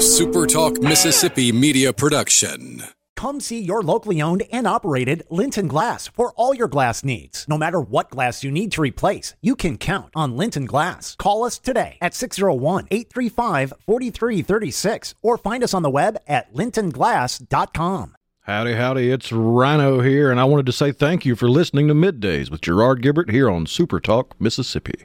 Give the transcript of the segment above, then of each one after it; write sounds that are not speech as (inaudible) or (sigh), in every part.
SuperTalk Mississippi media production. Come see your locally owned and operated Linton Glass for all your glass needs. No matter what glass you need to replace, you can count on Linton Glass. Call us today at 601 835 4336 or find us on the web at lintonglass.com. Howdy, howdy, it's Rhino here, and I wanted to say thank you for listening to Middays with Gerard Gibert here on Super Talk, Mississippi.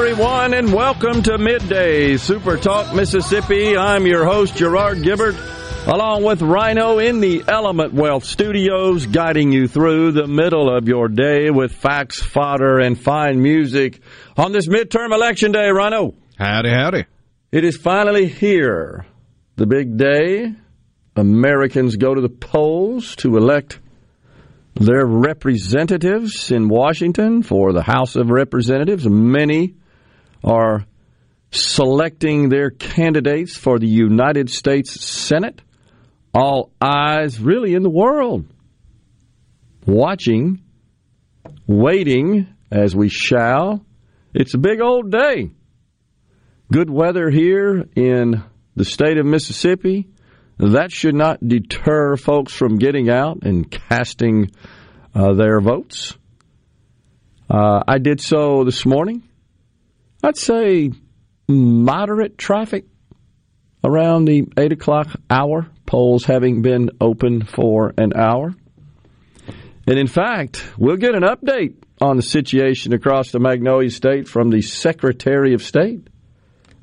Everyone, and welcome to Midday Super Talk Mississippi. I'm your host, Gerard Gibert, along with Rhino in the Element Wealth Studios, guiding you through the middle of your day with facts, fodder, and fine music on this midterm election day, Rhino. Howdy, howdy. It is finally here. The big day. Americans go to the polls to elect their representatives in Washington for the House of Representatives. Many are selecting their candidates for the United States Senate. All eyes really in the world watching, waiting as we shall. It's a big old day. Good weather here in the state of Mississippi. That should not deter folks from getting out and casting uh, their votes. Uh, I did so this morning. I'd say moderate traffic around the 8 o'clock hour, polls having been open for an hour. And in fact, we'll get an update on the situation across the Magnolia State from the Secretary of State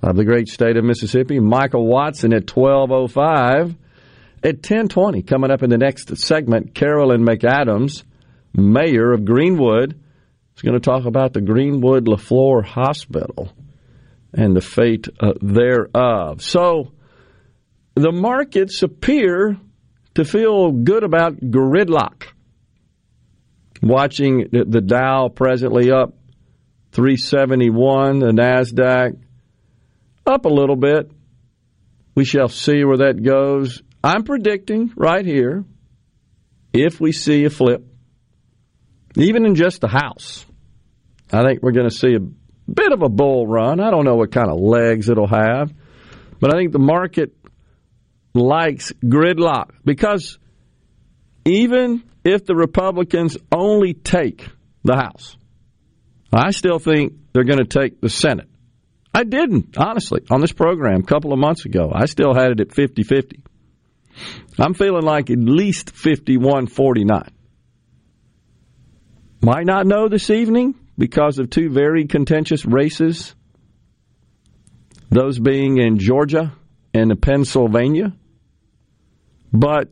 of the great state of Mississippi, Michael Watson at 1205. At 1020, coming up in the next segment, Carolyn McAdams, mayor of Greenwood, is going to talk about the Greenwood Leflore Hospital and the fate uh, thereof. So the markets appear to feel good about gridlock. Watching the Dow presently up 371, the NASDAQ up a little bit. We shall see where that goes. I'm predicting right here, if we see a flip, even in just the house, I think we're going to see a bit of a bull run. I don't know what kind of legs it'll have, but I think the market likes gridlock because even if the Republicans only take the House, I still think they're going to take the Senate. I didn't, honestly, on this program a couple of months ago. I still had it at 50 50. I'm feeling like at least 51 49. Might not know this evening because of two very contentious races, those being in Georgia and Pennsylvania. But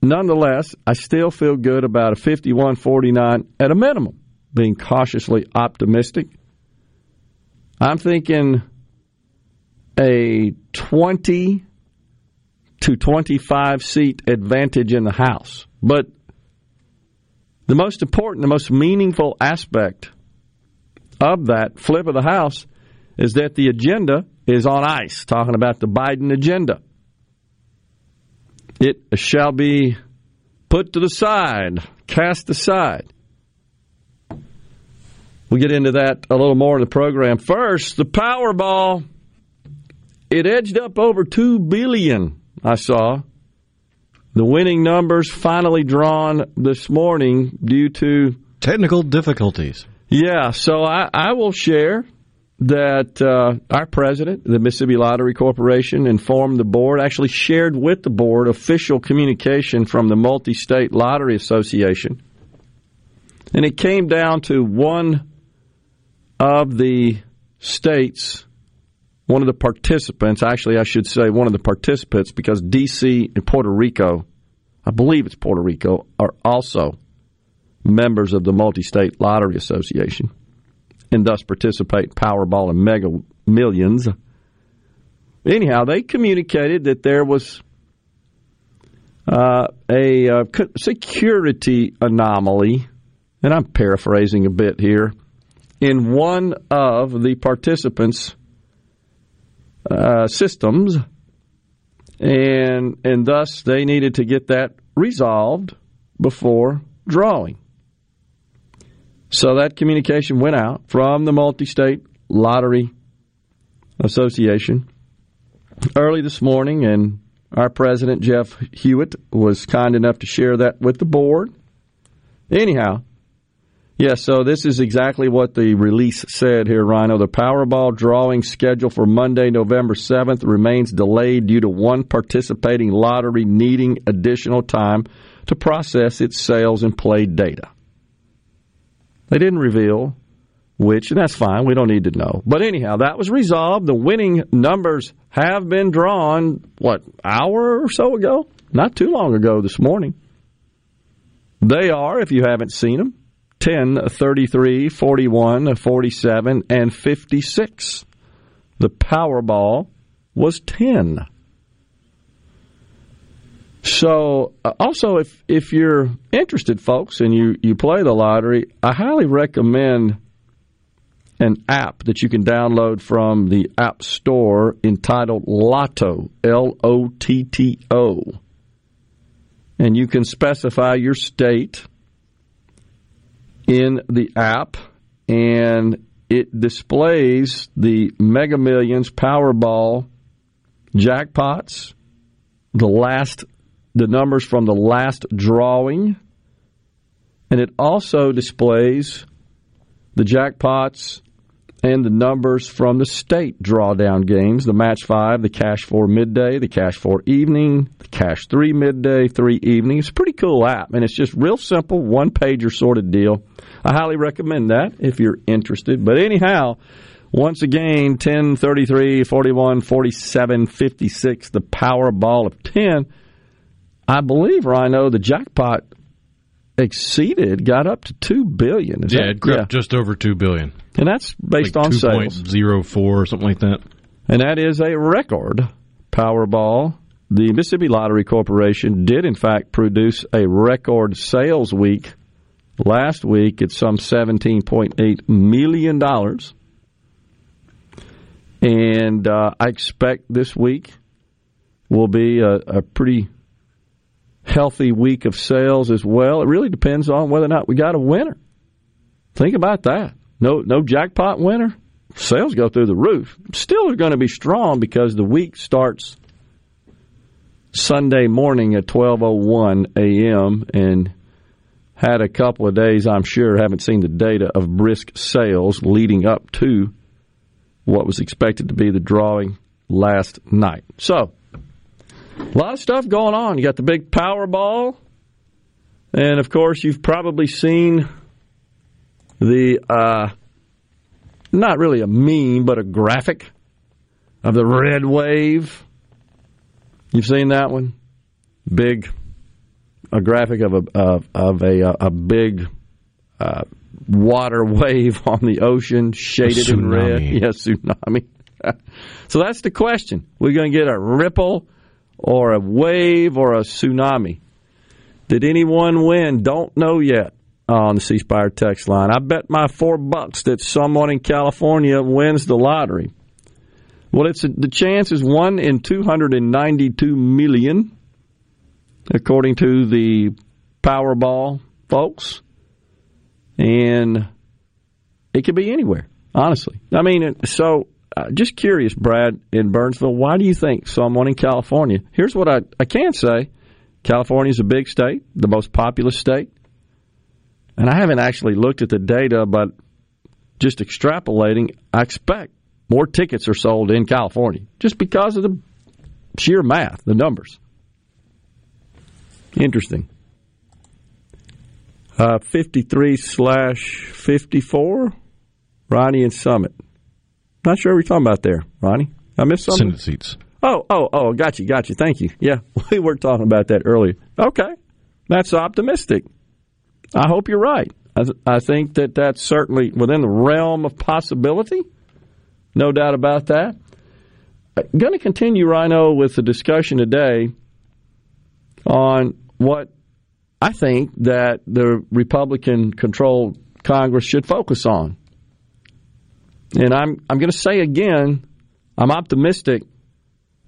nonetheless, I still feel good about a 51 49 at a minimum, being cautiously optimistic. I'm thinking a 20 to 25 seat advantage in the House. But the most important, the most meaningful aspect of that flip of the House is that the agenda is on ice, talking about the Biden agenda. It shall be put to the side, cast aside. We'll get into that a little more in the program. First, the Powerball. It edged up over two billion. I saw the winning numbers finally drawn this morning due to Technical difficulties. yeah. So I, I will share that uh, our president, the Mississippi Lottery Corporation, informed the board. Actually, shared with the board official communication from the Multi-State Lottery Association, and it came down to one of the states, one of the participants, actually, I should say one of the participants, because D.C. and Puerto Rico, I believe it's Puerto Rico, are also members of the Multi State Lottery Association and thus participate in Powerball and Mega Millions. Anyhow, they communicated that there was uh, a uh, security anomaly, and I'm paraphrasing a bit here, in one of the participants' uh, systems, and and thus they needed to get that resolved before drawing. So that communication went out from the Multi-State Lottery Association early this morning, and our president, Jeff Hewitt, was kind enough to share that with the board. Anyhow, yes, yeah, so this is exactly what the release said here, Rhino. The Powerball drawing schedule for Monday, November 7th remains delayed due to one participating lottery needing additional time to process its sales and play data. They didn't reveal which, and that's fine. We don't need to know. But anyhow, that was resolved. The winning numbers have been drawn, what, hour or so ago? Not too long ago this morning. They are, if you haven't seen them, 10, 33, 41, 47, and 56. The Powerball was 10. So, uh, also, if if you're interested, folks, and you you play the lottery, I highly recommend an app that you can download from the App Store entitled Lotto, L O T T O. And you can specify your state in the app, and it displays the Mega Millions, Powerball, jackpots, the last the numbers from the last drawing, and it also displays the jackpots and the numbers from the state drawdown games the match five, the cash four midday, the cash four evening, the cash three midday, three evening. It's a pretty cool app, and it's just real simple, one pager sort of deal. I highly recommend that if you're interested. But anyhow, once again, 10, 33, 41, 47, 56, the Powerball of 10 I believe Rhino the jackpot exceeded, got up to two billion. Is yeah, that, it yeah. just over two billion, and that's based like on 2. sales. Zero four or something like that. And that is a record Powerball. The Mississippi Lottery Corporation did, in fact, produce a record sales week last week at some $17.8 million. And uh, I expect this week will be a, a pretty healthy week of sales as well. It really depends on whether or not we got a winner. Think about that. No, no jackpot winner. Sales go through the roof. Still are going to be strong because the week starts Sunday morning at 12:01 a.m. and had a couple of days, I'm sure, haven't seen the data of brisk sales leading up to what was expected to be the drawing last night. So, a lot of stuff going on. You got the big Powerball, and of course, you've probably seen the uh, not really a meme, but a graphic of the red wave. You've seen that one? Big, a graphic of a of, of a a big uh, water (laughs) wave on the ocean, shaded in red. (laughs) Yeah, tsunami. (laughs) so that's the question. We're going to get a ripple or a wave or a tsunami. Did anyone win? Don't know yet on the C Spire text line. I bet my four bucks that someone in California wins the lottery. Well, it's a, the chance is one in 292 million, according to the Powerball folks, and it could be anywhere. Honestly, I mean, so uh, just curious, Brad, in Burnsville, why do you think someone in California? Here's what I, I can say California is a big state, the most populous state. And I haven't actually looked at the data, but just extrapolating, I expect more tickets are sold in California just because of the sheer math, the numbers. Interesting. Uh, 53 slash 54, Ronnie and Summit. Not sure what you're talking about there, Ronnie. I missed something. Senate seats. Oh, oh, oh, got you, got you. Thank you. Yeah, (laughs) we were talking about that earlier. Okay, that's optimistic. I hope you're right. I, th- I think that that's certainly within the realm of possibility. No doubt about that. Uh, I'm going to continue, Rhino, with the discussion today on what I think that the Republican controlled Congress should focus on. And I'm I'm going to say again, I'm optimistic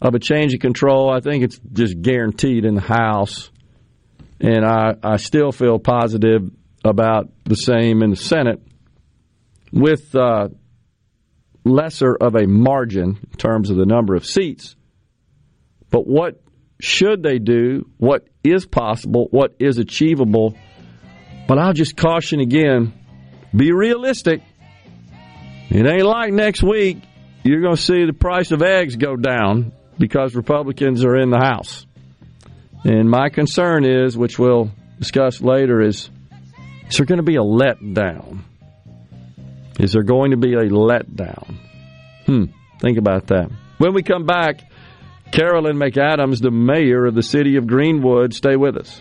of a change of control. I think it's just guaranteed in the House. And I, I still feel positive about the same in the Senate with uh, lesser of a margin in terms of the number of seats. But what should they do? What is possible? What is achievable? But I'll just caution again be realistic. It ain't like next week you're going to see the price of eggs go down because Republicans are in the House. And my concern is, which we'll discuss later, is is there going to be a letdown? Is there going to be a letdown? Hmm, think about that. When we come back, Carolyn McAdams, the mayor of the city of Greenwood, stay with us.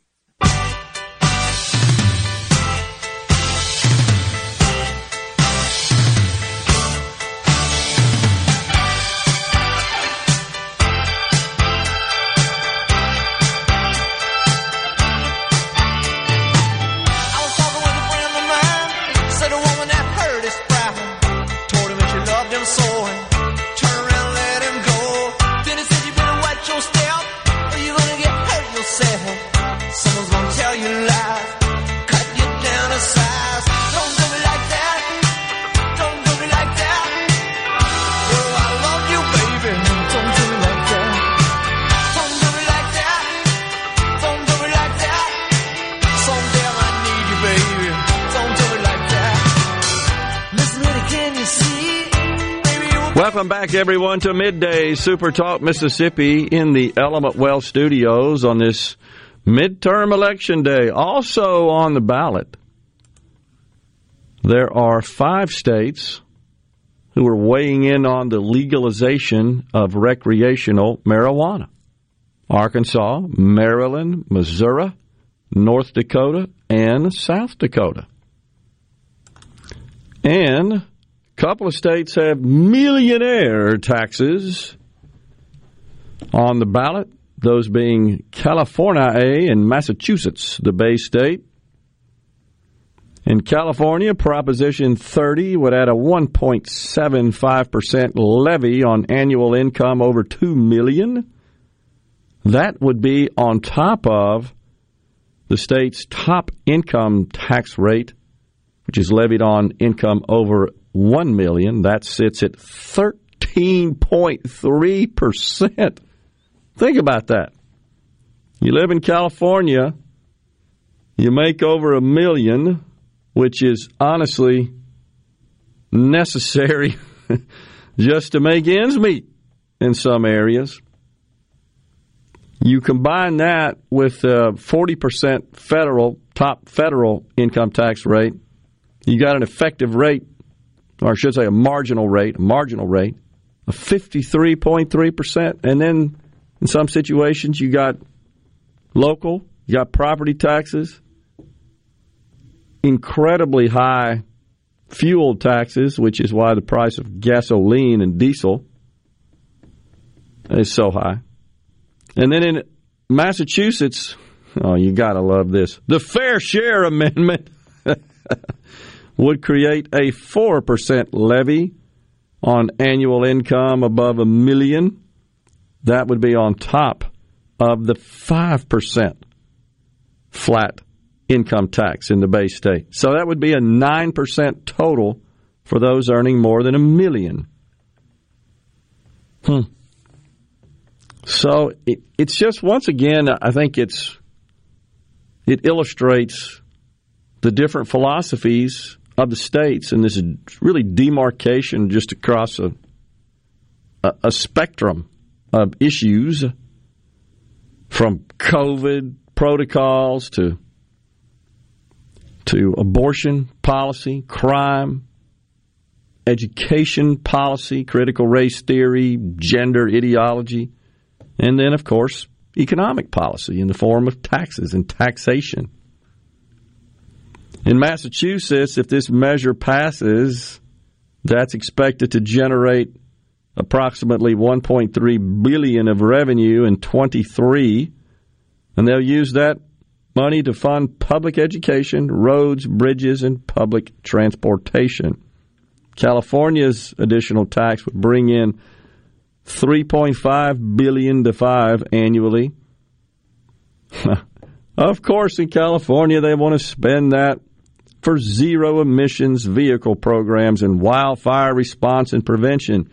Back, everyone, to Midday Super Talk Mississippi in the Element Wealth Studios on this midterm election day. Also on the ballot, there are five states who are weighing in on the legalization of recreational marijuana Arkansas, Maryland, Missouri, North Dakota, and South Dakota. And couple of states have millionaire taxes on the ballot, those being California and Massachusetts, the Bay State. In California, Proposition 30 would add a 1.75% levy on annual income over 2 million. That would be on top of the state's top income tax rate, which is levied on income over 1 million. That sits at 13.3%. Think about that. You live in California, you make over a million, which is honestly necessary (laughs) just to make ends meet in some areas. You combine that with uh, a 40% federal, top federal income tax rate, you got an effective rate or I should say a marginal rate, a marginal rate of 53.3%. And then in some situations, you got local, you got property taxes, incredibly high fuel taxes, which is why the price of gasoline and diesel is so high. And then in Massachusetts, oh, you got to love this the Fair Share Amendment. (laughs) would create a 4% levy on annual income above a million. That would be on top of the 5% flat income tax in the Bay State. So that would be a 9% total for those earning more than a million. Hmm. So it, it's just once again, I think it's it illustrates the different philosophies of the states and this is really demarcation just across a, a, a spectrum of issues from COVID protocols to to abortion policy, crime, education policy, critical race theory, gender ideology, and then, of course, economic policy in the form of taxes and taxation. In Massachusetts, if this measure passes, that's expected to generate approximately 1.3 billion of revenue in 23 and they'll use that money to fund public education, roads, bridges and public transportation. California's additional tax would bring in 3.5 billion to 5 annually. (laughs) of course in California they want to spend that for zero emissions vehicle programs and wildfire response and prevention.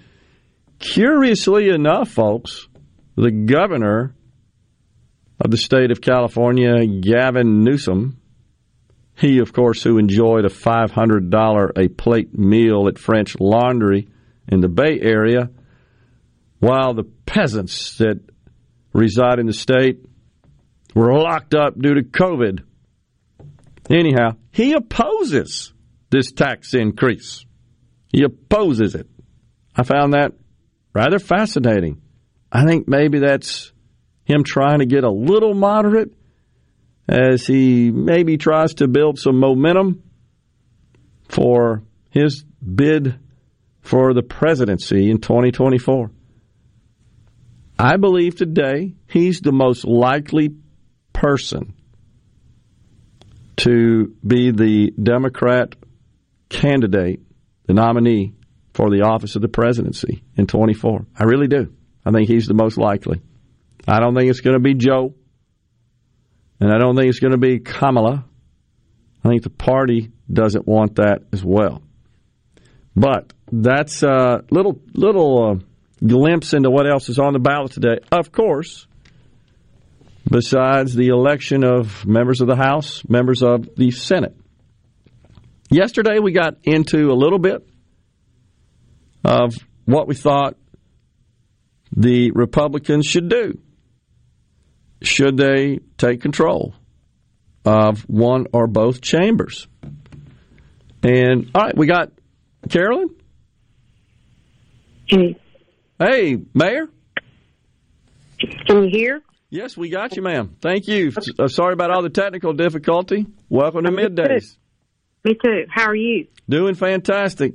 Curiously enough, folks, the governor of the state of California, Gavin Newsom, he, of course, who enjoyed a $500 a plate meal at French Laundry in the Bay Area, while the peasants that reside in the state were locked up due to COVID. Anyhow, he opposes this tax increase. He opposes it. I found that rather fascinating. I think maybe that's him trying to get a little moderate as he maybe tries to build some momentum for his bid for the presidency in 2024. I believe today he's the most likely person to be the Democrat candidate, the nominee for the office of the presidency in 24. I really do. I think he's the most likely. I don't think it's going to be Joe. And I don't think it's going to be Kamala. I think the party doesn't want that as well. But that's a little little uh, glimpse into what else is on the ballot today. Of course, besides the election of members of the House, members of the Senate. Yesterday we got into a little bit of what we thought the Republicans should do. Should they take control of one or both chambers? And all right, we got Carolyn. Hey. Hey, Mayor. Can you hear? Yes, we got you, ma'am. Thank you. Uh, sorry about all the technical difficulty. Welcome to middays. Me too. How are you? Doing fantastic.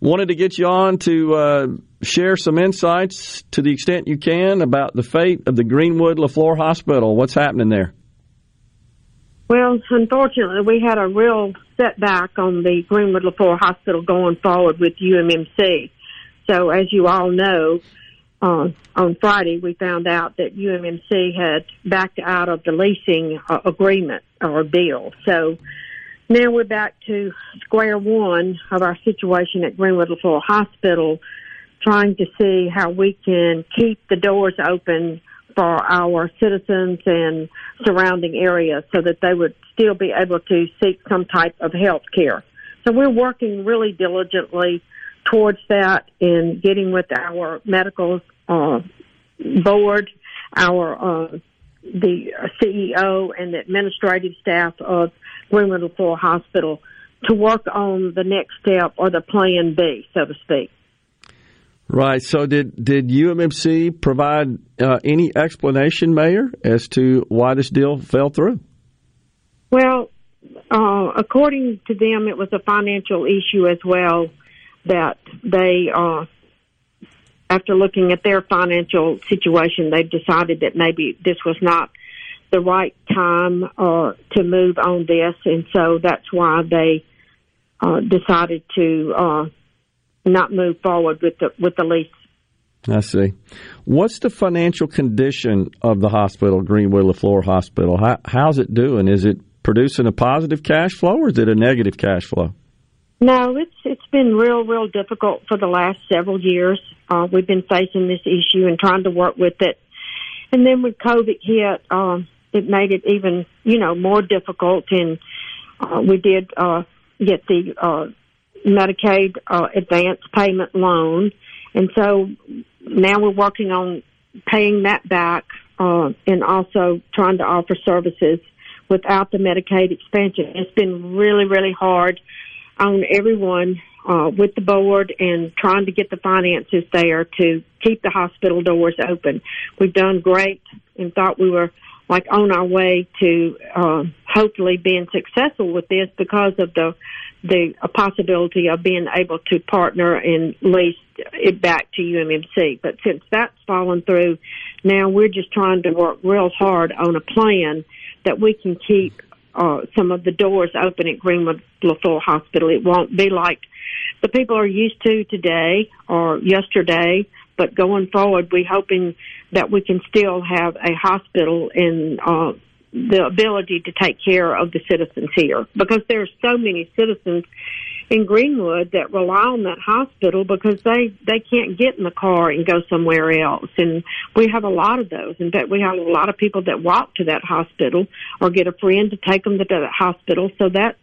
Wanted to get you on to uh, share some insights to the extent you can about the fate of the Greenwood Leflore Hospital. What's happening there? Well, unfortunately, we had a real setback on the Greenwood Leflore Hospital going forward with UMMC. So, as you all know, uh, on Friday we found out that UMMC had backed out of the leasing uh, agreement or deal. So now we're back to square one of our situation at Greenwood Leflore Hospital trying to see how we can keep the doors open for our citizens and surrounding areas so that they would still be able to seek some type of health care. So we're working really diligently towards that in getting with our medical uh, board, our uh, the CEO and the administrative staff of Greenwood Leflore Hospital to work on the next step or the plan B, so to speak. Right. So did did UMMC provide uh, any explanation, Mayor, as to why this deal fell through? Well, uh, according to them, it was a financial issue as well that they, uh, after looking at their financial situation, they've decided that maybe this was not the right time uh, to move on this, and so that's why they uh, decided to uh, not move forward with the with the lease I see. What's the financial condition of the hospital, Greenwood Leflore Hospital? How, how's it doing? Is it producing a positive cash flow or is it a negative cash flow? No, it's it's been real, real difficult for the last several years. Uh, we've been facing this issue and trying to work with it. And then when COVID hit, um, it made it even, you know, more difficult. And uh, we did uh, get the uh, Medicaid uh, advance payment loan, and so now we're working on paying that back uh, and also trying to offer services without the Medicaid expansion. It's been really, really hard on everyone uh, with the board and trying to get the finances there to keep the hospital doors open. We've done great and thought we were like on our way to uh, hopefully being successful with this because of the the possibility of being able to partner and lease it back to UMMC. But since that's fallen through, now we're just trying to work real hard on a plan that we can keep uh, some of the doors open at Greenwood Leflore Hospital. It won't be like the people are used to today or yesterday, but going forward, we're hoping that we can still have a hospital and uh, the ability to take care of the citizens here because there are so many citizens in Greenwood that rely on that hospital because they they can't get in the car and go somewhere else and we have a lot of those in fact we have a lot of people that walk to that hospital or get a friend to take them to that hospital so that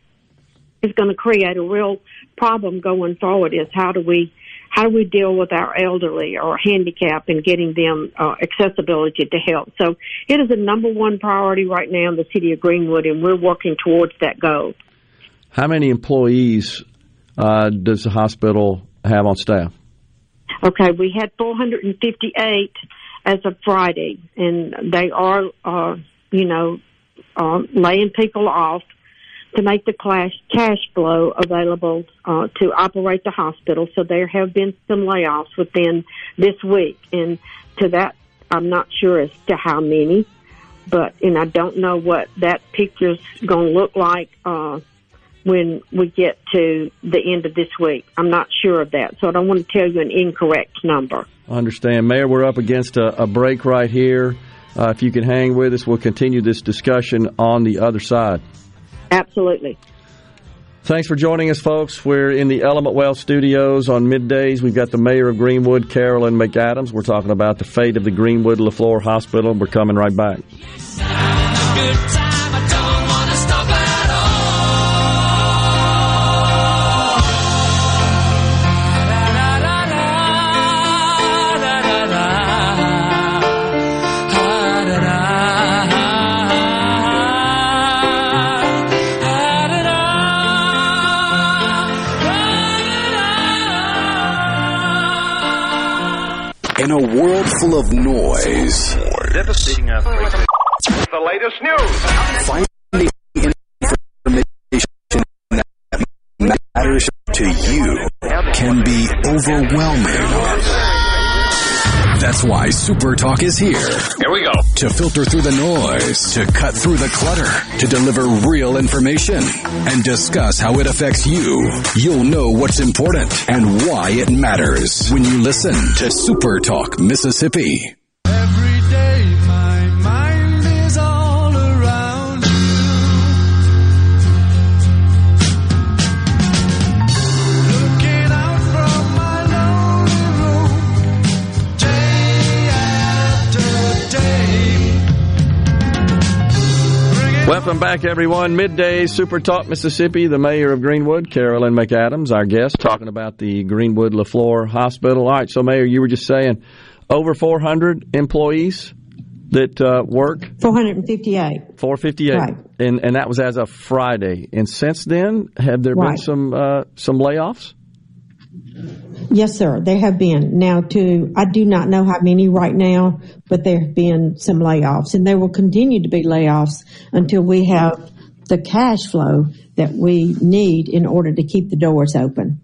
is going to create a real problem going forward is how do we how do we deal with our elderly or handicap and getting them uh, accessibility to help? So it is a number one priority right now in the city of Greenwood, and we're working towards that goal. How many employees uh, does the hospital have on staff? Okay, we had 458 as of Friday, and they are, uh, you know, uh, laying people off to make the cash, cash flow available uh, to operate the hospital. So there have been some layoffs within this week, and to that, I'm not sure as to how many, but and I don't know what that picture's going to look like uh, when we get to the end of this week. I'm not sure of that, so I don't want to tell you an incorrect number. I understand, Mayor. We're up against a, a break right here. Uh, if you can hang with us, we'll continue this discussion on the other side. Absolutely. Thanks for joining us, folks. We're in the Element Wealth studios on middays. We've got the mayor of Greenwood, Carolyn McAdams. We're talking about the fate of the Greenwood Leflore Hospital. We're coming right back. In a world full of noise, Devastating earthquake. The latest news. finding information that matters to you can be overwhelming. That's why Super Talk is here Here we go. to filter through the noise, to cut through the clutter, to deliver real information and discuss how it affects you. You'll know what's important and why it matters when you listen to Super Talk Mississippi. Welcome back, everyone. Midday Super Talk Mississippi. The mayor of Greenwood, Carolyn McAdams, our guest, talking about the Greenwood Leflore Hospital. All right, so Mayor, you were just saying over 400 employees that uh, work 458. 458, Right. and and that was as of Friday. And since then, have there been some uh, some layoffs? Yes, sir. There have been. Now, to, I do not know how many right now, but there have been some layoffs and there will continue to be layoffs until we have the cash flow that we need in order to keep the doors open.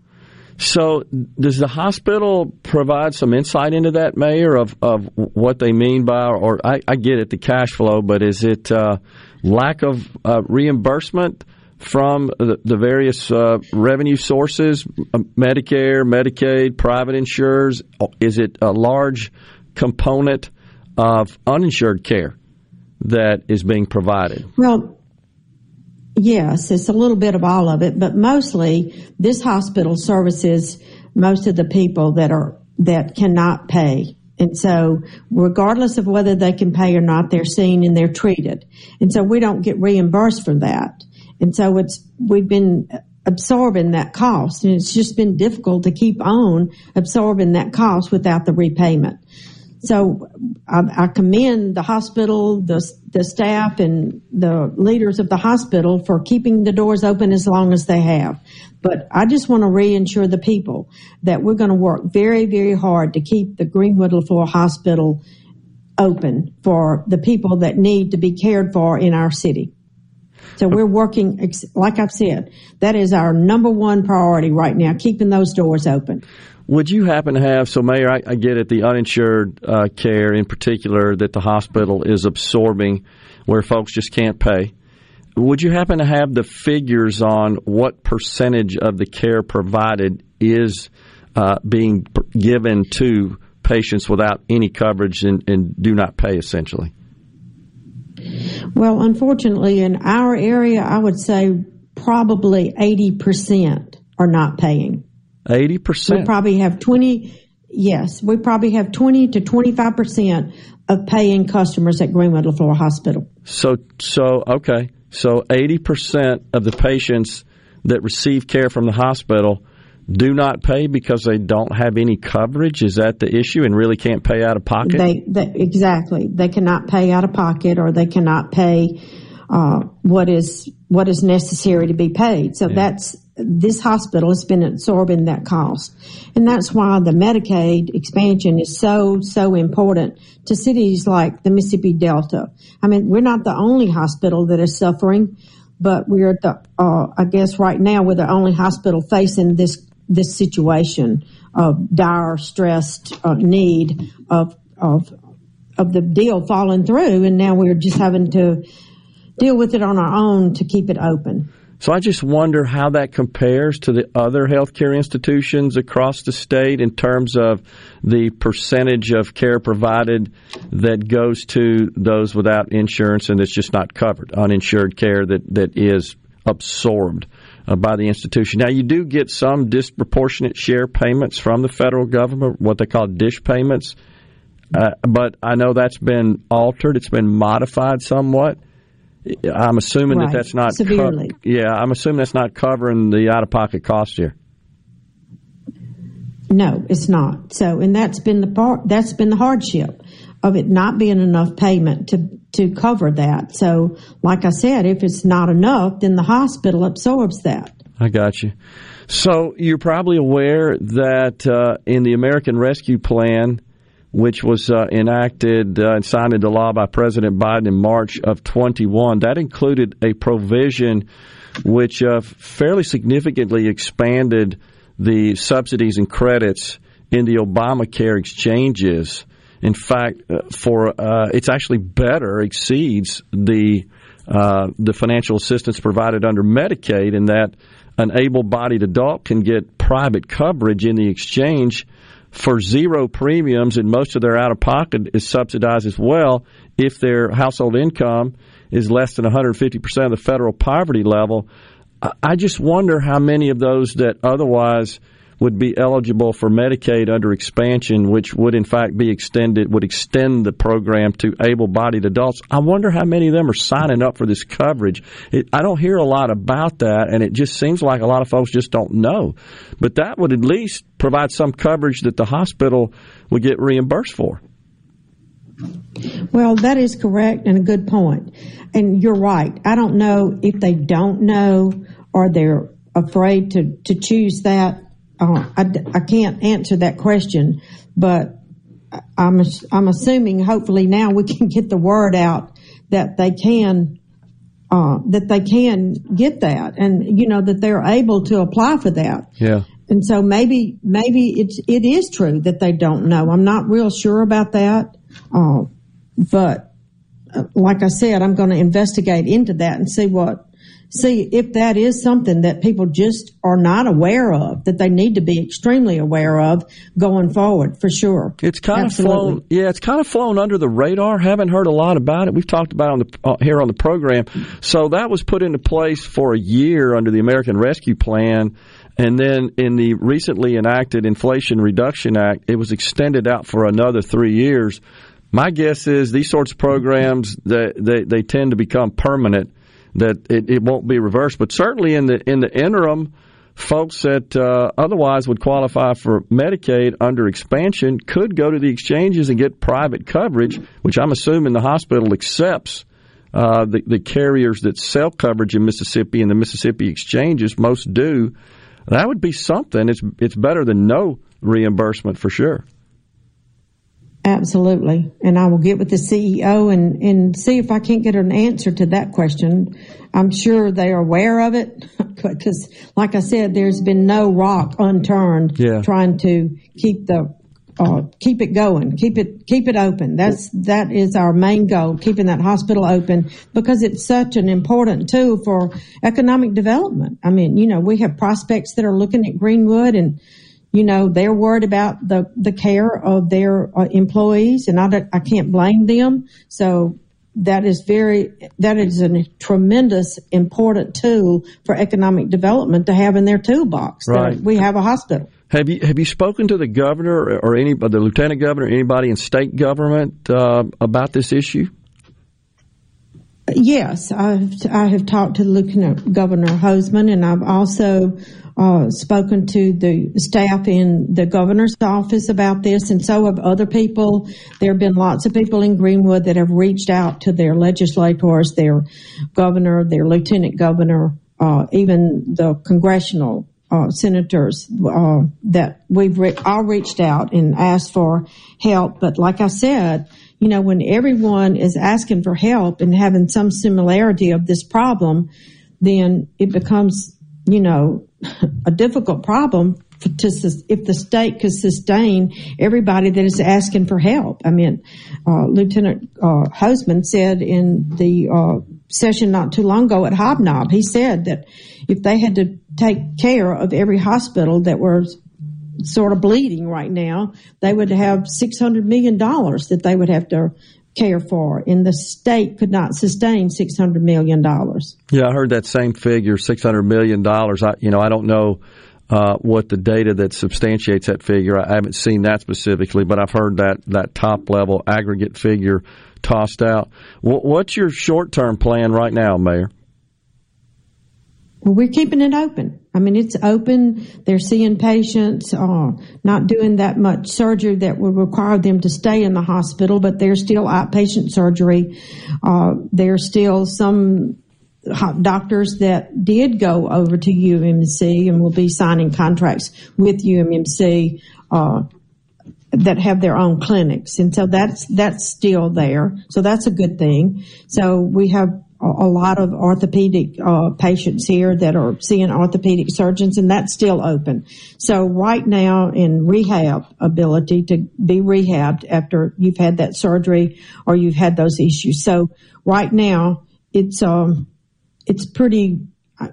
So, does the hospital provide some insight into that, Mayor, of, of what they mean by, or I, I get it, the cash flow, but is it uh, lack of uh, reimbursement from the, the various uh, revenue sources, uh, Medicare, Medicaid, private insurers? Is it a large component of uninsured care that is being provided? Well, yes, it's a little bit of all of it, but mostly this hospital services most of the people that are that cannot pay. And so, regardless of whether they can pay or not, they're seen and they're treated. And so, we don't get reimbursed for that. And so, it's we've been absorbing that cost, and it's just been difficult to keep on absorbing that cost without the repayment. So I, I, commend the hospital, the, the staff, and the leaders of the hospital for keeping the doors open as long as they have. But I just want to reassure the people that we're going to work very, very hard to keep the Greenwood LeFlore Hospital open for the people that need to be cared for in our city. So we're working, like I've said, that is our number one priority right now, keeping those doors open. Would you happen to have, so Mayor, I, I get it, the uninsured uh, care in particular that the hospital is absorbing where folks just can't pay. Would you happen to have the figures on what percentage of the care provided is uh, being given to patients without any coverage and, and do not pay essentially? Well, unfortunately, in our area, I would say probably 80% are not paying. 80%? We probably have 20, yes, we probably have 20 to 25% of paying customers at Greenwood LeFlore Hospital. So, so, okay. So 80% of the patients that receive care from the hospital do not pay because they don't have any coverage? Is that the issue and really can't pay out of pocket? They, they exactly. They cannot pay out of pocket or they cannot pay uh, what is what is necessary to be paid. So yeah. that's this hospital has been absorbing that cost. And that's why the Medicaid expansion is so, so important to cities like the Mississippi Delta. I mean, we're not the only hospital that is suffering, but we're the, uh, I guess right now we're the only hospital facing this, this situation of dire stressed uh, need of, of, of the deal falling through. And now we're just having to deal with it on our own to keep it open. So I just wonder how that compares to the other healthcare institutions across the state in terms of the percentage of care provided that goes to those without insurance and that's just not covered, uninsured care that, that is absorbed uh, by the institution. Now, you do get some disproportionate share payments from the federal government, what they call dish payments, uh, but I know that's been altered, it's been modified somewhat. I'm assuming right. that that's not severely. Co- yeah, I'm assuming that's not covering the out of pocket cost here. No, it's not. So, and that's been the part. That's been the hardship of it not being enough payment to to cover that. So, like I said, if it's not enough, then the hospital absorbs that. I got you. So you're probably aware that uh, in the American Rescue Plan, which was uh, enacted uh, and signed into law by President Biden in March of 21. That included a provision which uh, fairly significantly expanded the subsidies and credits in the Obamacare exchanges. In fact, uh, for uh, it's actually better exceeds the uh, the financial assistance provided under Medicaid in that an able-bodied adult can get private coverage in the exchange for zero premiums, and most of their out of pocket is subsidized as well if their household income is less than 150% of the federal poverty level. I just wonder how many of those that otherwise would be eligible for Medicaid under expansion, which would in fact be extended, would extend the program to able bodied adults. I wonder how many of them are signing up for this coverage. It, I don't hear a lot about that, and it just seems like a lot of folks just don't know. But that would at least provide some coverage that the hospital would get reimbursed for. Well, that is correct and a good point. And you're right. I don't know if they don't know or they're afraid to, to choose that I, I can't answer that question, but I'm I'm assuming hopefully now we can get the word out that they can uh, that they can get that, and you know that they're able to apply for that. Yeah. And so maybe maybe it's it is true that they don't know. I'm not real sure about that, uh, but uh, like I said, I'm going to investigate into that and see what see if that is something that people just are not aware of, that they need to be extremely aware of going forward for sure. It's kind Absolutely. of flown, yeah, it's kind of flown under the radar. Haven't heard a lot about it. We've talked about it on the uh, here on the program. So that was put into place for a year under the American Rescue Plan, and then in the recently enacted Inflation Reduction Act, it was extended out for another three years. My guess is these sorts of programs that they, they tend to become permanent, that it, it won't be reversed. But certainly in the in the interim, folks that uh, otherwise would qualify for Medicaid under expansion could go to the exchanges and get private coverage, which I'm assuming the hospital accepts. Uh, the, the carriers that sell coverage in Mississippi and the Mississippi exchanges, most do. That would be something. It's it's better than no reimbursement for sure. Absolutely. And I will get with the CEO and, and see if I can't get an answer to that question. I'm sure they are aware of it (laughs) because, like I said, there's been no rock unturned Yeah. trying to keep the uh, keep it going, keep it keep it open. That's that is our main goal, keeping that hospital open because it's such an important tool for economic development. I mean, you know, we have prospects that are looking at Greenwood and you know they're worried about the the care of their uh, employees, and I I can't blame them. So that is very that is a tremendous important tool for economic development to have in their toolbox. Right. We have a hospital. Have you have you spoken to the governor or- or any or the lieutenant governor, anybody in state government uh, about this issue? Yes, I've, I have talked to Lieutenant Governor Hosemann, and I've also uh, spoken to the staff in the governor's office about this, and so have other people. There have been lots of people in Greenwood that have reached out to their legislators, their governor, their lieutenant governor, uh, even the congressional uh, senators uh, that we've re- all reached out and asked for help. But like I said, you know, when everyone is asking for help and having some similarity of this problem, then it becomes, you know, a difficult problem to if the state could sustain everybody that is asking for help. I mean, uh, Lieutenant uh, Hosemann said in the uh, session not too long ago at Hobnob, he said that if they had to take care of every hospital that was sort of bleeding right now, they would have six hundred million dollars that they would have to care for, and the state could not sustain six hundred million dollars. Yeah, I heard that same figure, six hundred million dollars. I, you know, I don't know uh, what the data that substantiates that figure. I haven't seen that specifically, but I've heard that that top level aggregate figure tossed out. Wh- what's your short term plan right now, Mayor? Well, we're keeping it open. I mean, it's open. They're seeing patients, uh, not doing that much surgery that would require them to stay in the hospital, but there's still outpatient surgery. Uh, there's still some doctors that did go over to UMC and will be signing contracts with UMMC, uh, that have their own clinics. And so that's, that's still there. So that's a good thing. So we have a, lot of orthopedic, uh, patients here that are seeing orthopedic surgeons and that's still open. So right now in rehab ability to be rehabbed after you've had that surgery or you've had those issues. So right now it's, um, it's pretty,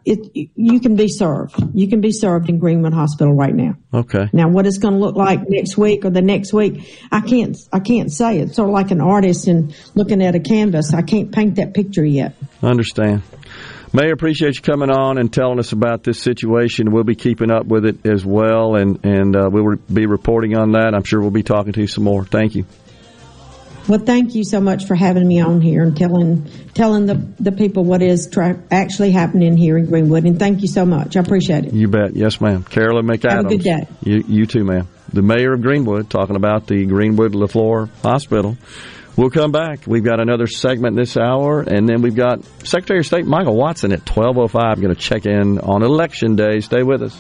you can be served. You can be served in Greenwood Hospital right now. Okay. Now, what it's going to look like next week or the next week, I can't, I can't say. It's sort of like an artist and looking at a canvas. I can't paint that picture yet. I understand. Mayor, appreciate you coming on and telling us about this situation. We'll be keeping up with it as well, and and uh, we'll be reporting on that. I'm sure we'll be talking to you some more. Thank you. Well, thank you so much for having me on here and telling, telling the, the people what is tra- actually happening here in Greenwood. And thank you so much. I appreciate it. You bet. Yes, ma'am. Carolyn McAdams. Have a good day. You, you too, ma'am. The mayor of Greenwood talking about the Greenwood Leflore Hospital. We'll come back. We've got another segment this hour, and then we've got Secretary of State Michael Watson at 12.05 going to check in on Election Day. Stay with us.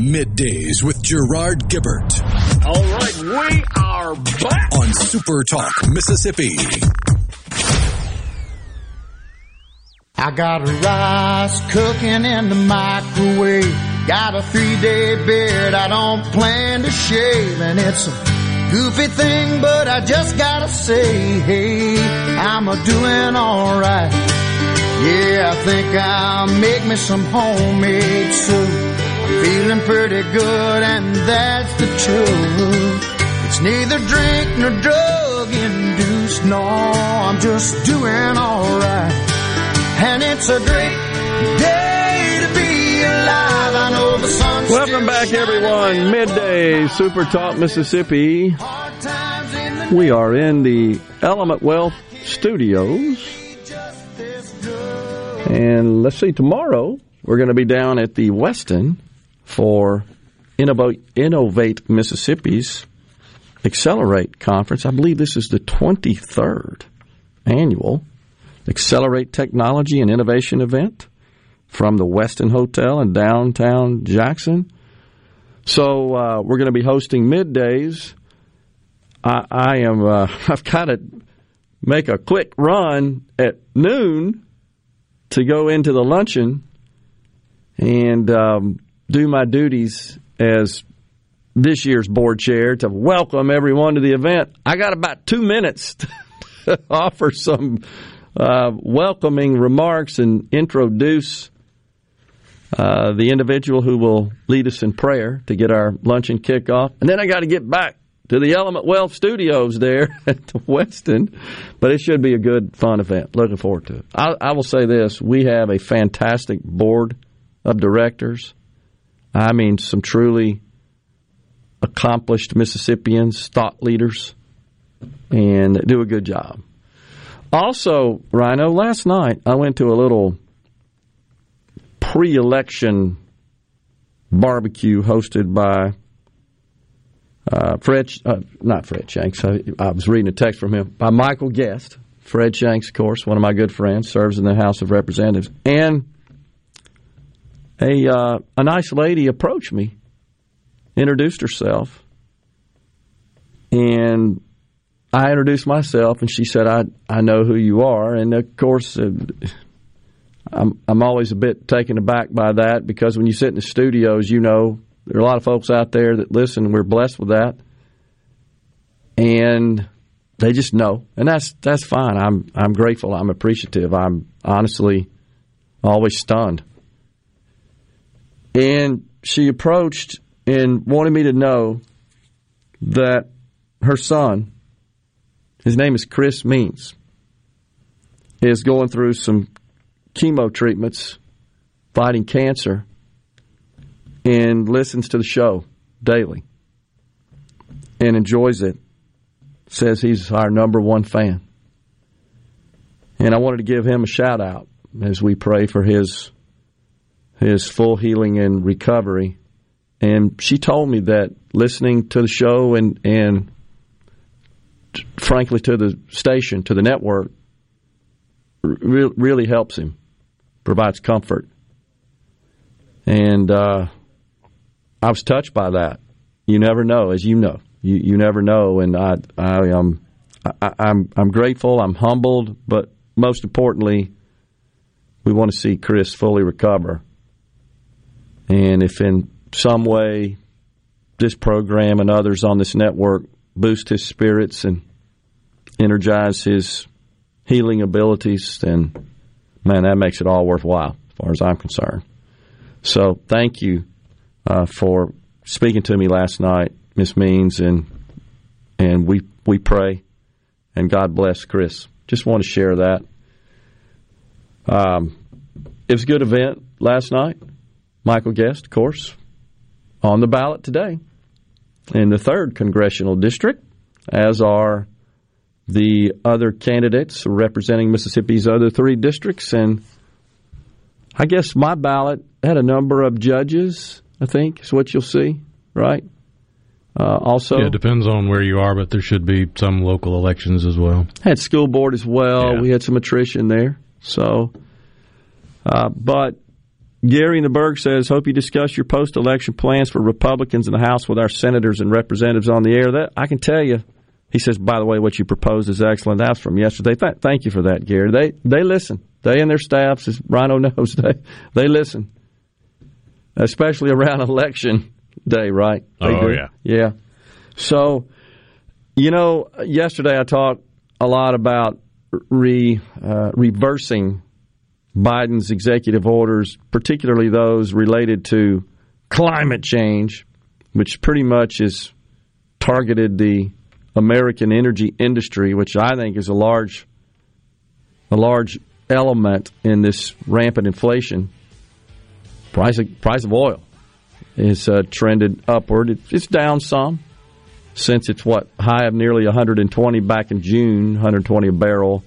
Middays with Gerard Gibert. All right, we are are back on Super Talk, Mississippi. I got rice cooking in the microwave. Got a three day beard I don't plan to shave. And it's a goofy thing, but I just gotta say, hey, I'm a doing alright. Yeah, I think I'll make me some homemade soup. Feeling pretty good, and that's the truth. It's neither drink nor drug induced, no, I'm just doing alright. And it's a great day to be alive. I know the sun's Welcome back, everyone. Midday Super Talk Mississippi. hard times in the We are in the Element Wealth Studios. just this good. And let's see, tomorrow we're going to be down at the Westin for Innovate, Innovate Mississippi's Accelerate Conference. I believe this is the 23rd annual Accelerate Technology and Innovation event from the Westin Hotel in downtown Jackson. So uh, we're going to be hosting middays. I, I am. Uh, (laughs) I've got to make a quick run at noon to go into the luncheon and um, do my duties as this year's board chair to welcome everyone to the event. I got about two minutes (laughs) to offer some uh, welcoming remarks and introduce uh, the individual who will lead us in prayer to get our luncheon kickoff. And then I got to get back to the Element Wealth Studios there (laughs) at Westin. But it should be a good, fun event. Looking forward to it. I, I will say this we have a fantastic board of directors. I mean, some truly accomplished Mississippians, thought leaders, and do a good job. Also, Rhino, last night I went to a little pre election barbecue hosted by uh, Fred, uh, not Fred Shanks. I, I was reading a text from him by Michael Guest. Fred Shanks, of course, one of my good friends, serves in the House of Representatives, and a uh, a nice lady approached me, introduced herself, and I introduced myself, and she said, "I I know who you are," and of course. Uh, I'm I'm always a bit taken aback by that because when you sit in the studios, you know there are a lot of folks out there that listen. and We're blessed with that, and they just know, and that's that's fine. I'm I'm grateful. I'm appreciative. I'm honestly always stunned. And she approached and wanted me to know that her son, his name is Chris Means, is going through some chemo treatments, fighting cancer, and listens to the show daily and enjoys it. Says he's our number one fan. And I wanted to give him a shout out as we pray for his his full healing and recovery. And she told me that listening to the show and and frankly to the station, to the network, re- really helps him, provides comfort. And uh, I was touched by that. You never know, as you know, you you never know, and I I am I, I'm I'm grateful. I'm humbled, but most importantly, we want to see Chris fully recover. And if in some way this program and others on this network boost his spirits and energize his healing abilities, then man, that makes it all worthwhile as far as I'm concerned. So thank you uh, for speaking to me last night, Miss Means, and and we we pray and God bless Chris. Just want to share that. Um, it was a good event last night. Michael Guest, of course, on the ballot today in the third congressional district, as are the other candidates representing Mississippi's other three districts. And I guess my ballot had a number of judges, I think, is what you'll see, right? Uh, also, yeah, it depends on where you are, but there should be some local elections as well. had school board as well. Yeah. We had some attrition there. So, uh, but Gary in the Berg says, "Hope you discuss your post-election plans for Republicans in the House with our senators and representatives on the air." That I can tell you. He says, "By the way, what you proposed is excellent." That's from yesterday. Th- thank you for that, Gary. They they listen. They and their staffs, as Rhino (laughs) knows, they they listen, especially around (laughs) election day, right? They Oh, do. yeah. yeah. So, you know, yesterday I talked a lot about re uh, reversing Biden's executive orders, particularly those related to climate change, which pretty much has targeted the American energy industry, which I think is a large a large element in this rampant inflation. Price of, price of oil is uh, trended upward. It, it's down some since it's what high of nearly 120 back in June, 120 a barrel,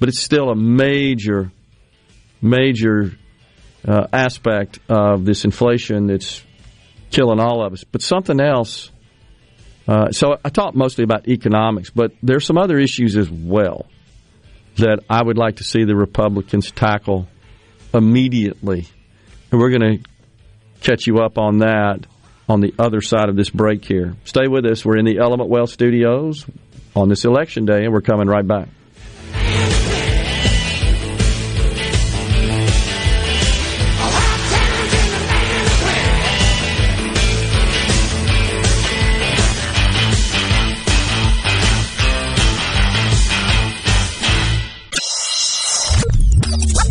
but it's still a major, major uh, aspect of this inflation that's killing all of us. But something else. Uh, so I talked mostly about economics, but there's some other issues as well that I would like to see the Republicans tackle immediately, and we're going to catch you up on that on the other side of this break here. Stay with us. We're in the Element Wealth studios on this election day, and we're coming right back.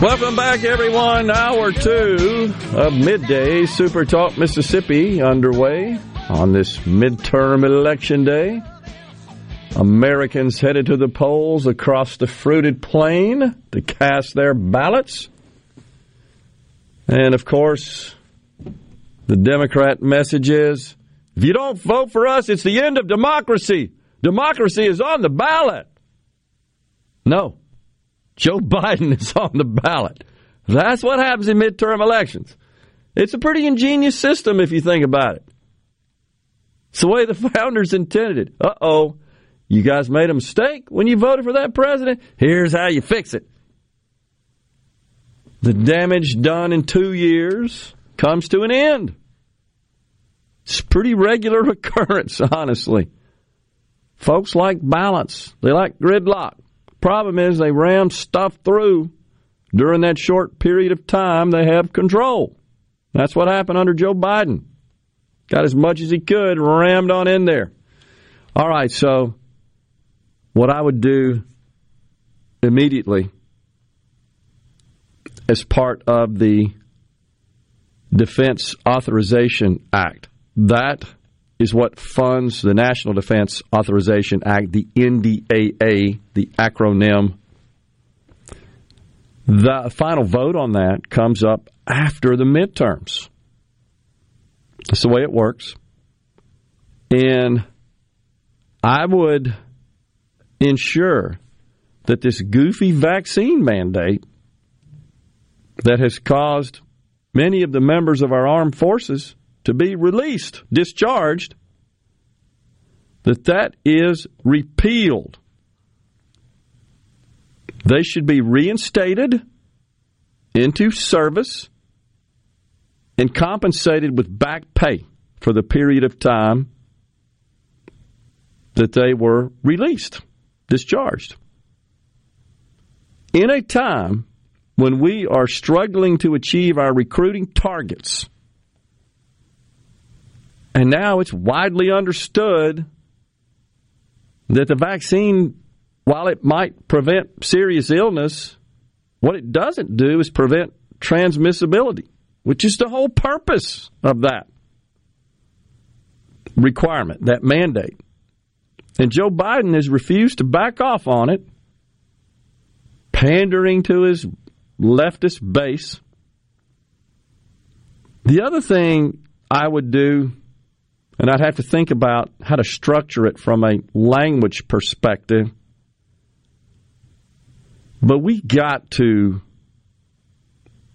Welcome back, everyone. Hour two of midday Super Talk Mississippi underway on this midterm election day. Americans headed to the polls across the fruited plain to cast their ballots. And of course, the Democrat message is if you don't vote for us, it's the end of democracy. Democracy is on the ballot. No. Joe Biden is on the ballot. That's what happens in midterm elections. It's a pretty ingenious system if you think about it. It's the way the (laughs) founders intended it. Uh oh. You guys made a mistake when you voted for that president. Here's how you fix it. The damage done in two years comes to an end. It's pretty regular (laughs) occurrence, honestly. Folks like balance, they like gridlock. Problem is, they ram stuff through during that short period of time they have control. That's what happened under Joe Biden. Got as much as he could rammed on in there. All right, so what I would do immediately as part of the Defense Authorization Act, that is what funds the National Defense Authorization Act, the NDAA, the acronym. The final vote on that comes up after the midterms. That's the way it works. And I would ensure that this goofy vaccine mandate that has caused many of the members of our armed forces to be released, discharged, that that is repealed. They should be reinstated into service and compensated with back pay for the period of time that they were released, discharged. In a time when we are struggling to achieve our recruiting targets, and now it's widely understood that the vaccine, while it might prevent serious illness, what it doesn't do is prevent transmissibility, which is the whole purpose of that requirement, that mandate. And Joe Biden has refused to back off on it, pandering to his leftist base. The other thing I would do, and I'd have to think about how to structure it from a language perspective, but we got to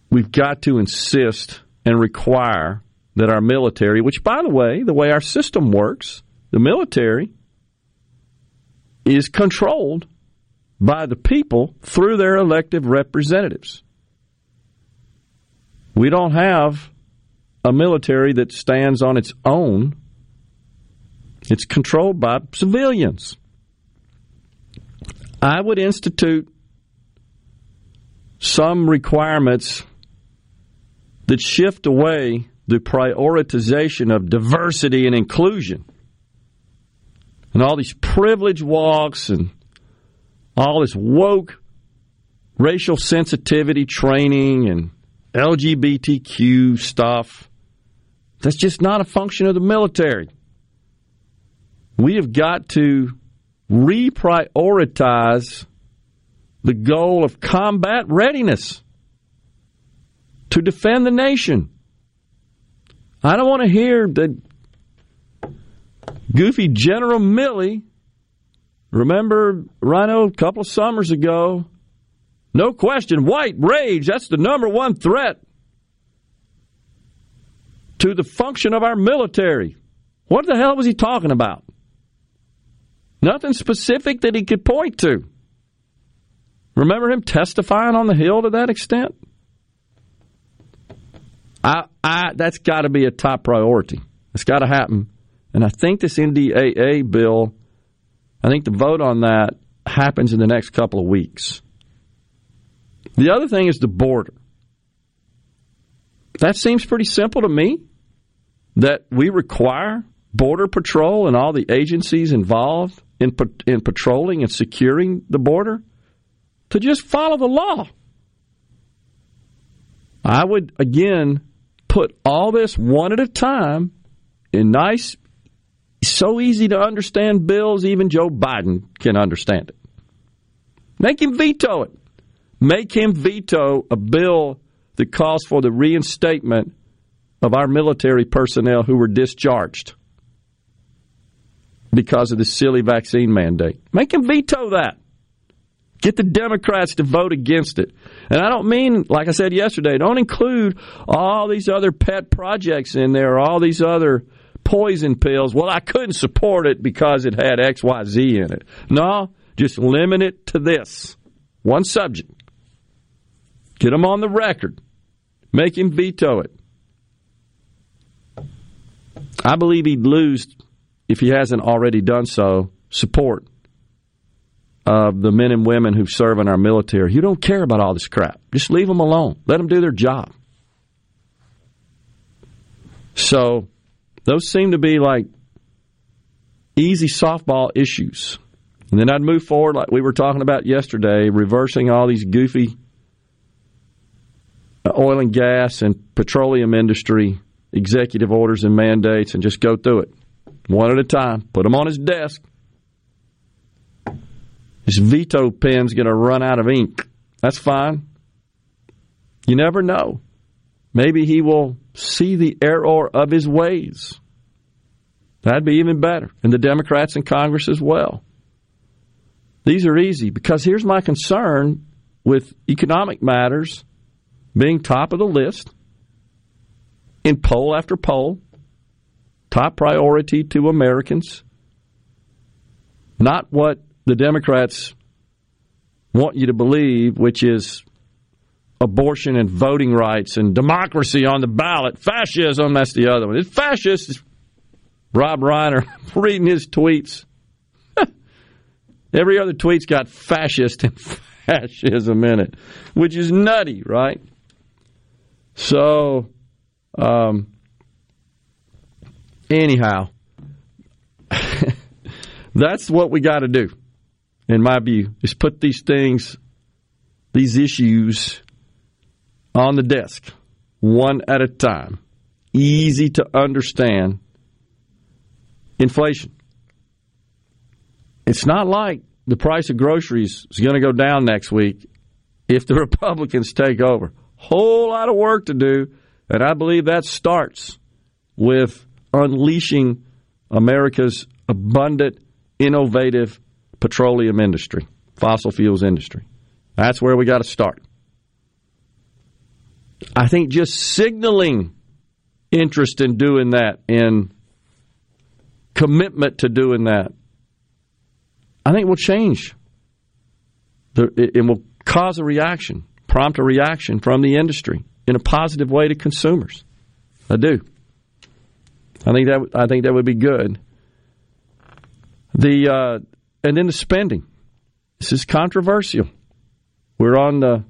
we've got to insist and require that our military, which by the way, the way our system works, the military is controlled by the people through their elective representatives. We don't have a military that stands on its own. It's controlled by civilians. I would institute some requirements that shift away the prioritization of diversity and inclusion and all these privilege walks and all this woke racial sensitivity training and LGBTQ stuff. That's just not a function of the military. We have got to reprioritize the goal of combat readiness to defend the nation. I don't want to hear that goofy General Milley. Remember, Rhino, a couple of summers ago? No question, white rage, that's the number one threat to the function of our military. What the hell was he talking about? Nothing specific that he could point to. Remember him testifying on the Hill to that extent? I, I, that's got to be a top priority. It's got to happen. And I think this NDAA bill, I think the vote on that happens in the next couple of weeks. The other thing is the border. That seems pretty simple to me that we require Border Patrol and all the agencies involved in, in patrolling and securing the border to just follow the law. I would, again, put all this one at a time in nice, so easy to understand bills, even Joe Biden can understand it. Make him veto it. Make him veto a bill that calls for the reinstatement of our military personnel who were discharged because of the silly vaccine mandate. Make him veto that. Get the Democrats to vote against it. And I don't mean, like I said yesterday, don't include all these other pet projects in there, all these other poison pills. Well, I couldn't support it because it had XYZ in it. No, just limit it to this one subject. Get him on the record. Make him veto it. I believe he'd lose, if he hasn't already done so, support of the men and women who serve in our military. You don't care about all this crap. Just leave them alone. Let them do their job. So, those seem to be like easy softball issues. And then I'd move forward, like we were talking about yesterday, reversing all these goofy uh, oil and gas and petroleum industry executive orders and mandates and just go through it one at a time. Put them on his desk. His veto pen's going to run out of ink. That's fine. You never know. Maybe he will see the error of his ways. That'd be even better. And the Democrats in Congress as well. These are easy because here's my concern with economic matters being top of the list in poll after poll. Top priority to Americans. Not what the Democrats want you to believe, which is abortion and voting rights and democracy on the ballot. Fascism, that's the other one. It's fascist. Rob Reiner (laughs) reading his tweets. (laughs) Every other tweet's got fascist and (laughs) fascism in it, which is nutty, right? So, um, anyhow, (laughs) that's what we got to do in my view, is put these things, these issues on the desk, one at a time. Easy to understand. Inflation. It's not like the price of groceries is going to go down next week if the (laughs) Republicans take over. Whole lot of work to do And I believe that starts with unleashing America's abundant, innovative petroleum industry, fossil fuels industry. That's where we got to start. I think just signaling interest in doing that and commitment to doing that, I think will change. It will cause a reaction, prompt a reaction from the industry in a positive way to consumers. I do. I think that I think that would be good. The uh, and then the spending. This is controversial. We're on the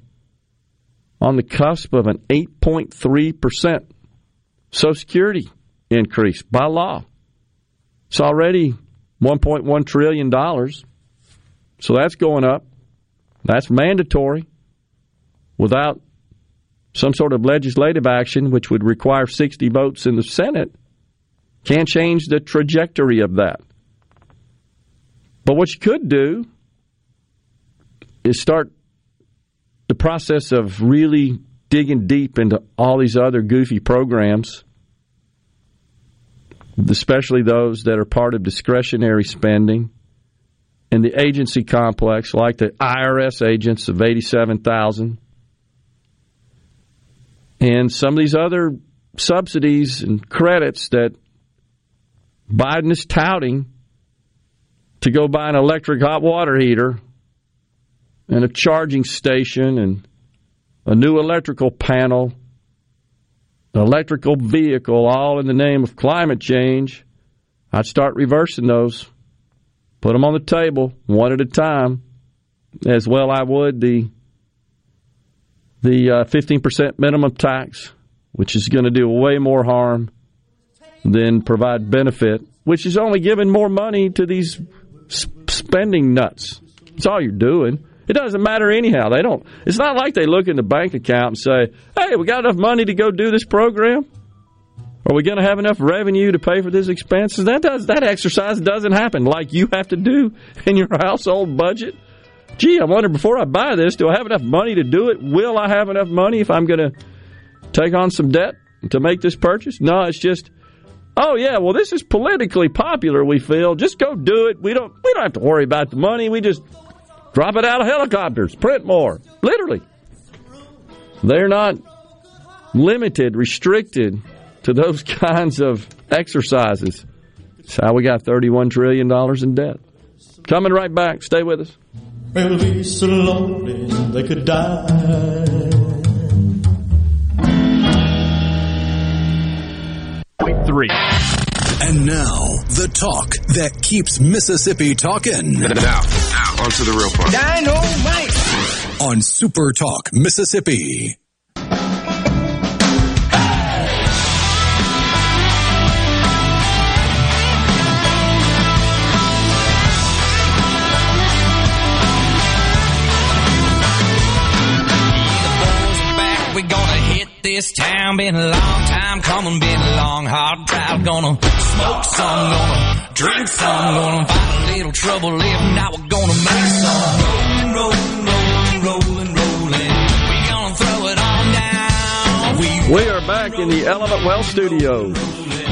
on the cusp of an 8.3 percent Social Security increase by law. It's already 1.1 trillion dollars, so that's going up. That's mandatory without some sort of legislative action, which would require 60 votes in the Senate. Can't change the trajectory of that. But what you could do is start the process of really digging deep into all these other goofy programs, especially those that are part of discretionary spending in the agency complex, like the IRS agents of 87,000, and some of these other subsidies and credits that Biden is touting to go buy an electric hot water heater and a charging station and a new electrical panel, an electrical vehicle, all in the name of climate change, I'd start reversing those, put them on the table one at a time, as well I would the the uh, 15% minimum tax, which is going to do way more harm than provide benefit, which is only giving more money to these spending nuts. That's all you're doing. It doesn't matter anyhow. They don't. It's not like they look in the bank account and say, "Hey, we got enough money to go do this program." Are we going to have enough revenue to pay for this expense? That does that exercise doesn't happen like you have to do in your (laughs) household budget. Gee, I wonder before I buy this, do I have enough money to do it? Will I have enough money if I'm going to take on some debt to make this purchase? No, it's just oh yeah, well this is politically popular. We feel just go do it. We don't we don't have to worry about the money. We just drop it out of helicopters, print more. Literally, they're not limited, restricted to those (laughs) kinds of exercises. That's how we got thirty-one trillion dollars in debt. Coming right back. Stay with us. Be so lonely they could die. Three. And now, the talk that keeps Mississippi talking. Now, now, on to the real part. Dynamite! On Super Talk, Mississippi. This town. Been a long time coming, been a long, hard drive. Gonna smoke some, gonna drink some, gonna find a little trouble if not, we're gonna make some. Rolling, rolling, rolling, rolling, rolling. We gonna throw it down. We, we are back in the Element Wealth Studios.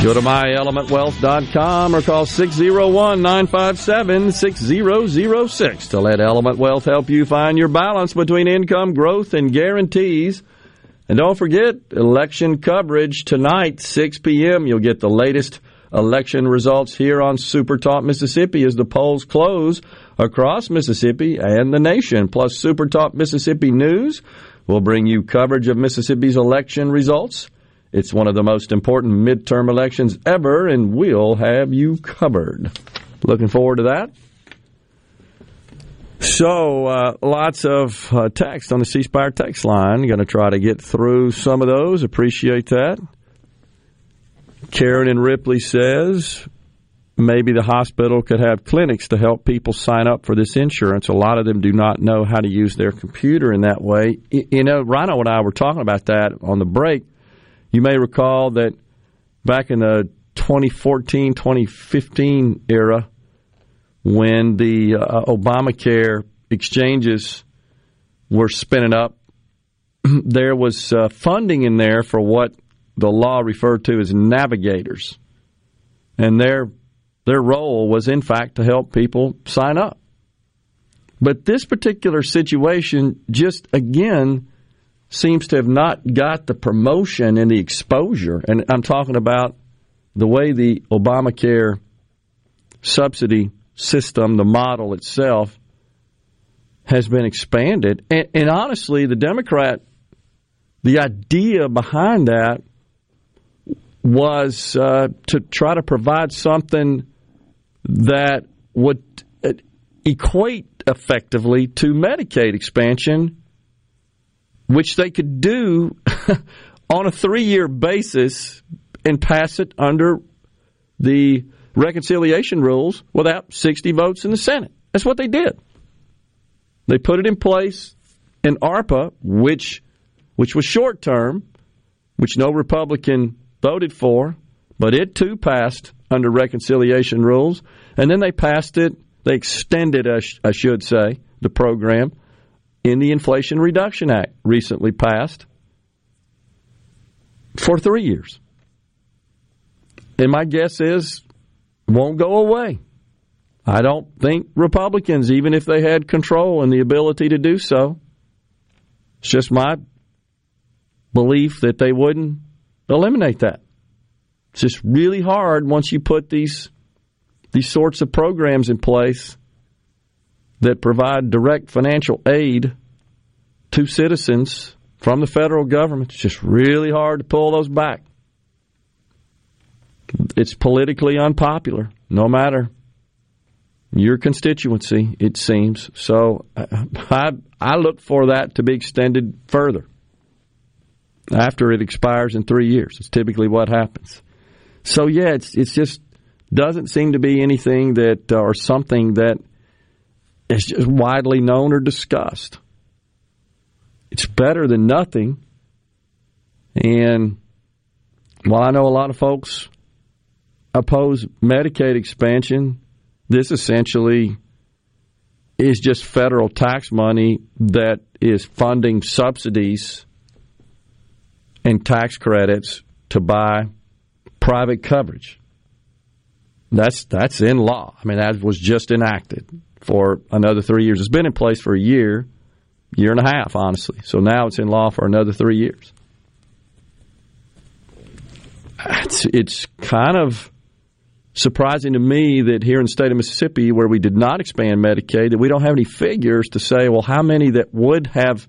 Go to myelementwealth.com or call 601 957 6006 to let Element Wealth help you find your balance between income growth and guarantees. And don't forget, election coverage tonight, 6 p.m. You'll get the latest election results here on Super Talk Mississippi as the polls close across Mississippi and the nation. Plus, Super Talk Mississippi News will bring you coverage of Mississippi's election results it's one of the most important midterm elections ever, and we'll have you covered. Looking forward to that. So, uh, lots of uh, text on the C Spire text line. Going to try to get through some of those. Appreciate that. Karen and Ripley says maybe the hospital could have clinics to help people sign up for this insurance. A lot of them do not know how to use their computer in that way. You know, Rhino and I were talking about that on the break you may recall that back in the 2014 2015 era, when the uh, Obamacare exchanges were spinning up (clears throat) there was uh, funding in there for what the law referred to as navigators, and their their role was in fact to help people sign up. But this particular situation just again seems to have not got the promotion and the exposure, and I'm talking about the way the Obamacare subsidy system, the model itself, has been expanded. And, and honestly, the Democrat, the idea behind that was uh, to try to provide something that would uh, equate effectively to Medicaid expansion, which they could do (laughs) on a three year basis and pass it under the reconciliation rules without 60 votes in the Senate. That's what they did. They put it in place in ARPA, which which was short term, which no Republican voted for, but it too passed under reconciliation rules. And then they passed it, they extended, I should say, the program in the Inflation Reduction Act recently passed for three years. And my guess is won't go away. I don't think Republicans, even if they had control and the ability to do so, it's just my belief that they wouldn't eliminate that. It's just really hard once you put these these sorts of programs in place that provide direct financial aid to citizens from the federal government. It's just really hard to pull those back it's politically unpopular, no matter your constituency, it seems. So I, I look for that to be extended further after it expires in three years. It's typically what happens. So yeah, it's it's just doesn't seem to be anything that uh, or something that is just widely known or discussed. It's better than nothing. And while I know a lot of folks oppose Medicaid expansion, this essentially is just federal tax money that is funding subsidies and tax credits to buy private coverage. That's that's in law. I mean, that was just enacted for another three years. It's been in place for a year, year and a half, honestly. So now it's in law for another three years. It's, it's kind of surprising to me that here in the state of Mississippi, where we did not expand Medicaid, that we don't have any figures to say, well, how many that would have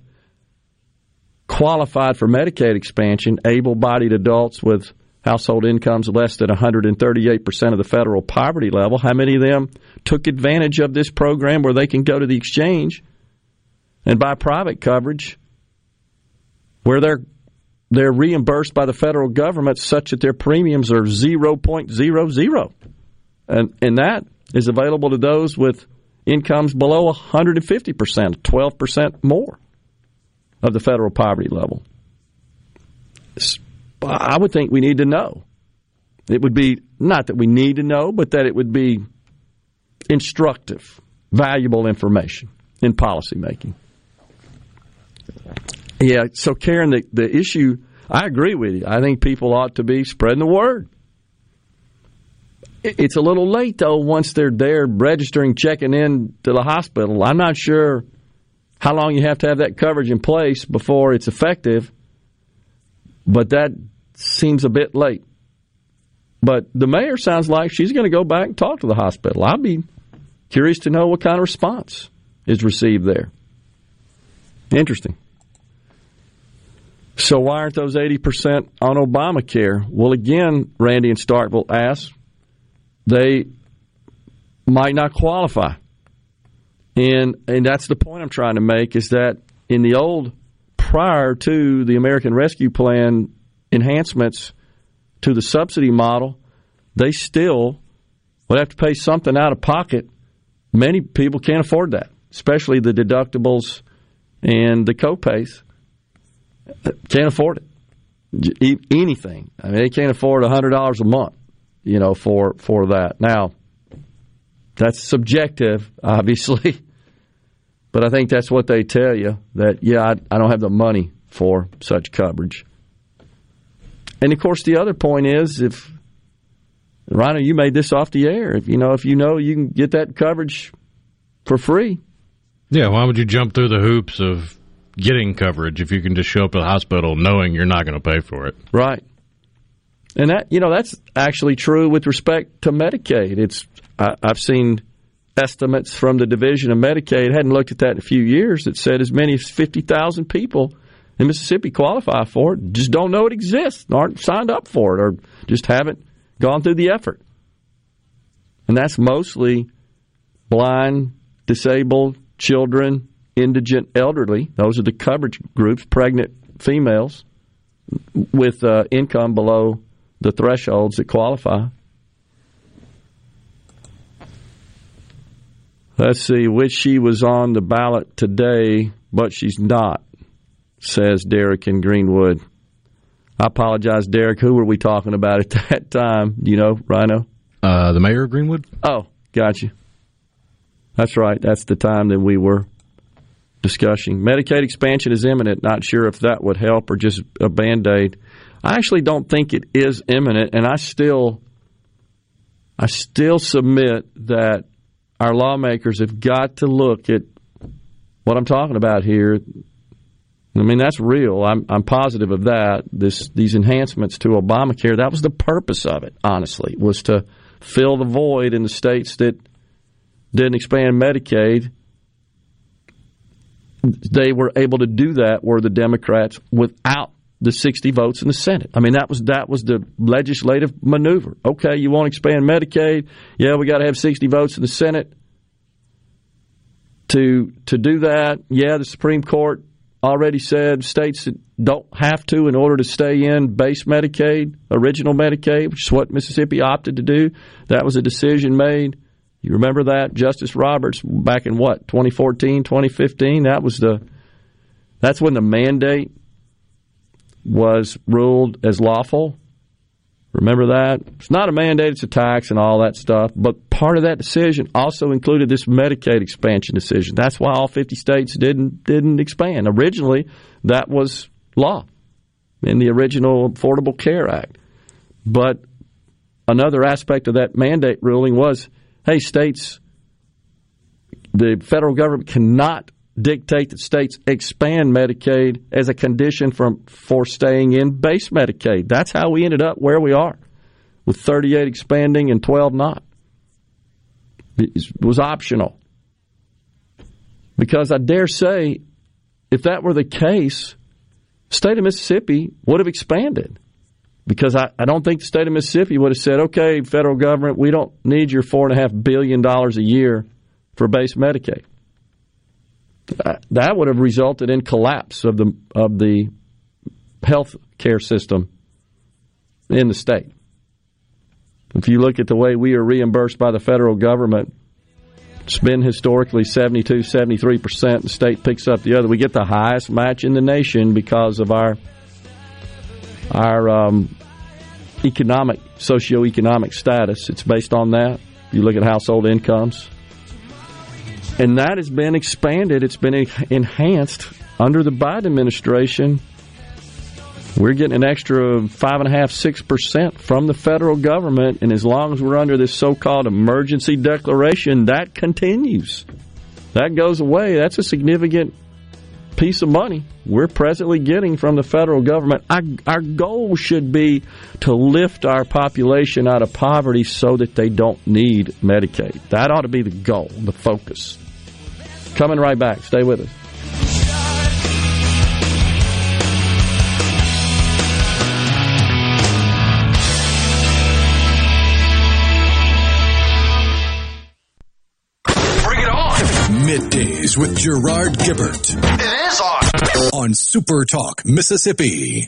qualified for Medicaid expansion, able bodied adults with household incomes less than 138% of the federal poverty level, how many of them took advantage of this program where they can go to the exchange and buy private coverage where they're they're reimbursed by the federal government such that their premiums are 0.00. And, and that is available to those with incomes below 150%, 12% more of the federal poverty level. I would think we need to know. It would be not that we need to know, but that it would be instructive, valuable information in policymaking. Yeah, so Karen, the, the issue, I agree with you. I think people ought to be spreading the word. It's a little late, though, once they're there registering, checking in to the hospital. I'm not sure how long you have to have that coverage in place before it's effective, but that seems a bit late. But the mayor sounds like she's going to go back and talk to the hospital. I'd be curious to know what kind of response is received there. Interesting. So why aren't those 80% on Obamacare? Well, again, Randy and Starkville ask, they might not qualify. And and that's the point I'm trying to make is that in the old prior to the American Rescue Plan enhancements to the subsidy model, they still would have to pay something out of pocket. Many people can't afford that, especially the deductibles and the copays. Can't afford it. Anything. I mean, they can't afford hundred dollars a month. You know, for for that. Now, that's subjective, (laughs) obviously, but I think that's what they tell you. That yeah, I, I don't have the money for such coverage. And of course, the other point is if Rhino, you made this off the air. If you know, if you know you can get that coverage for free. Yeah, why would you jump through the hoops of getting coverage if you can just show up at the hospital knowing you're not going to pay for it? Right. And that you know that's actually true with respect to Medicaid. It's I, I've seen estimates from the division of Medicaid. Hadn't looked at that in a few years. That said as many as fifty thousand people in Mississippi qualify for it, just don't know it exists, aren't signed up for it, or just haven't gone through the effort. And that's mostly blind, disabled, children, indigent, elderly. Those are the coverage groups, pregnant females with uh, income below the thresholds that qualify. Let's see, which she was on the ballot today, but she's not, says Derek in Greenwood. I apologize, Derek. Who were we talking about at (laughs) that time? Do you know, Rhino? Uh, the mayor of Greenwood? Oh, got you. That's right. That's the time that we were discussing. Medicaid expansion is imminent. Not sure if that would help or just a band aid. I actually don't think it is imminent, and I still, I still submit that our lawmakers have got to look at what I'm talking about here. I mean, that's real. I'm, I'm positive of that. This, these enhancements to Obamacare, that was the purpose of it, honestly, was to fill the void in the states that didn't expand Medicaid. They were able to do that were the Democrats without the 60 votes in the Senate. I mean, that was that was the legislative maneuver. Okay, you want to expand Medicaid? Yeah, we got to have 60 votes in the Senate to to do that. Yeah, the Supreme Court already said states that don't have to in order to stay in base Medicaid, original Medicaid, which is what Mississippi opted to do. That was a decision made. You remember that Justice Roberts back in what 2014, 2015. That was the that's when the mandate was ruled as lawful. Remember that? It's not a mandate, it's a tax and all that stuff. But part of that decision also included this Medicaid expansion decision. That's why all 50 states didn't didn't expand. Originally, that was law in the original Affordable Care Act. But another aspect of that mandate ruling was, hey, states the federal government cannot dictate that states expand Medicaid as a condition from, for staying in base Medicaid. That's how we ended up where we are, with 38 expanding and 12 not. It was optional. Because I dare say, if that were the case, state of Mississippi would have expanded. Because I, I don't think the state of Mississippi would have said, okay, federal government, we don't need your $4.5 billion a year for base Medicaid that would have resulted in collapse of the of the health care system in the state. If you look at the way we are reimbursed by the federal government, it's been historically 72, 73%. The state picks up the other. We get the highest match in the nation because of our our um, economic, socioeconomic status. It's based on that. You look at household incomes, and that has been expanded. It's been enhanced under the Biden administration. We're getting an extra five and a half, six percent from the federal government, and as long as we're under this so-called emergency declaration, that continues. That goes away. That's a significant piece of money we're presently getting from the federal government. Our, our goal should be to lift our population out of poverty so that they don't need Medicaid. That ought to be the goal, the focus. Coming right back. Stay with us. Bring it on. Middays with Gerard Gibert. It is on. On Super Talk, Mississippi.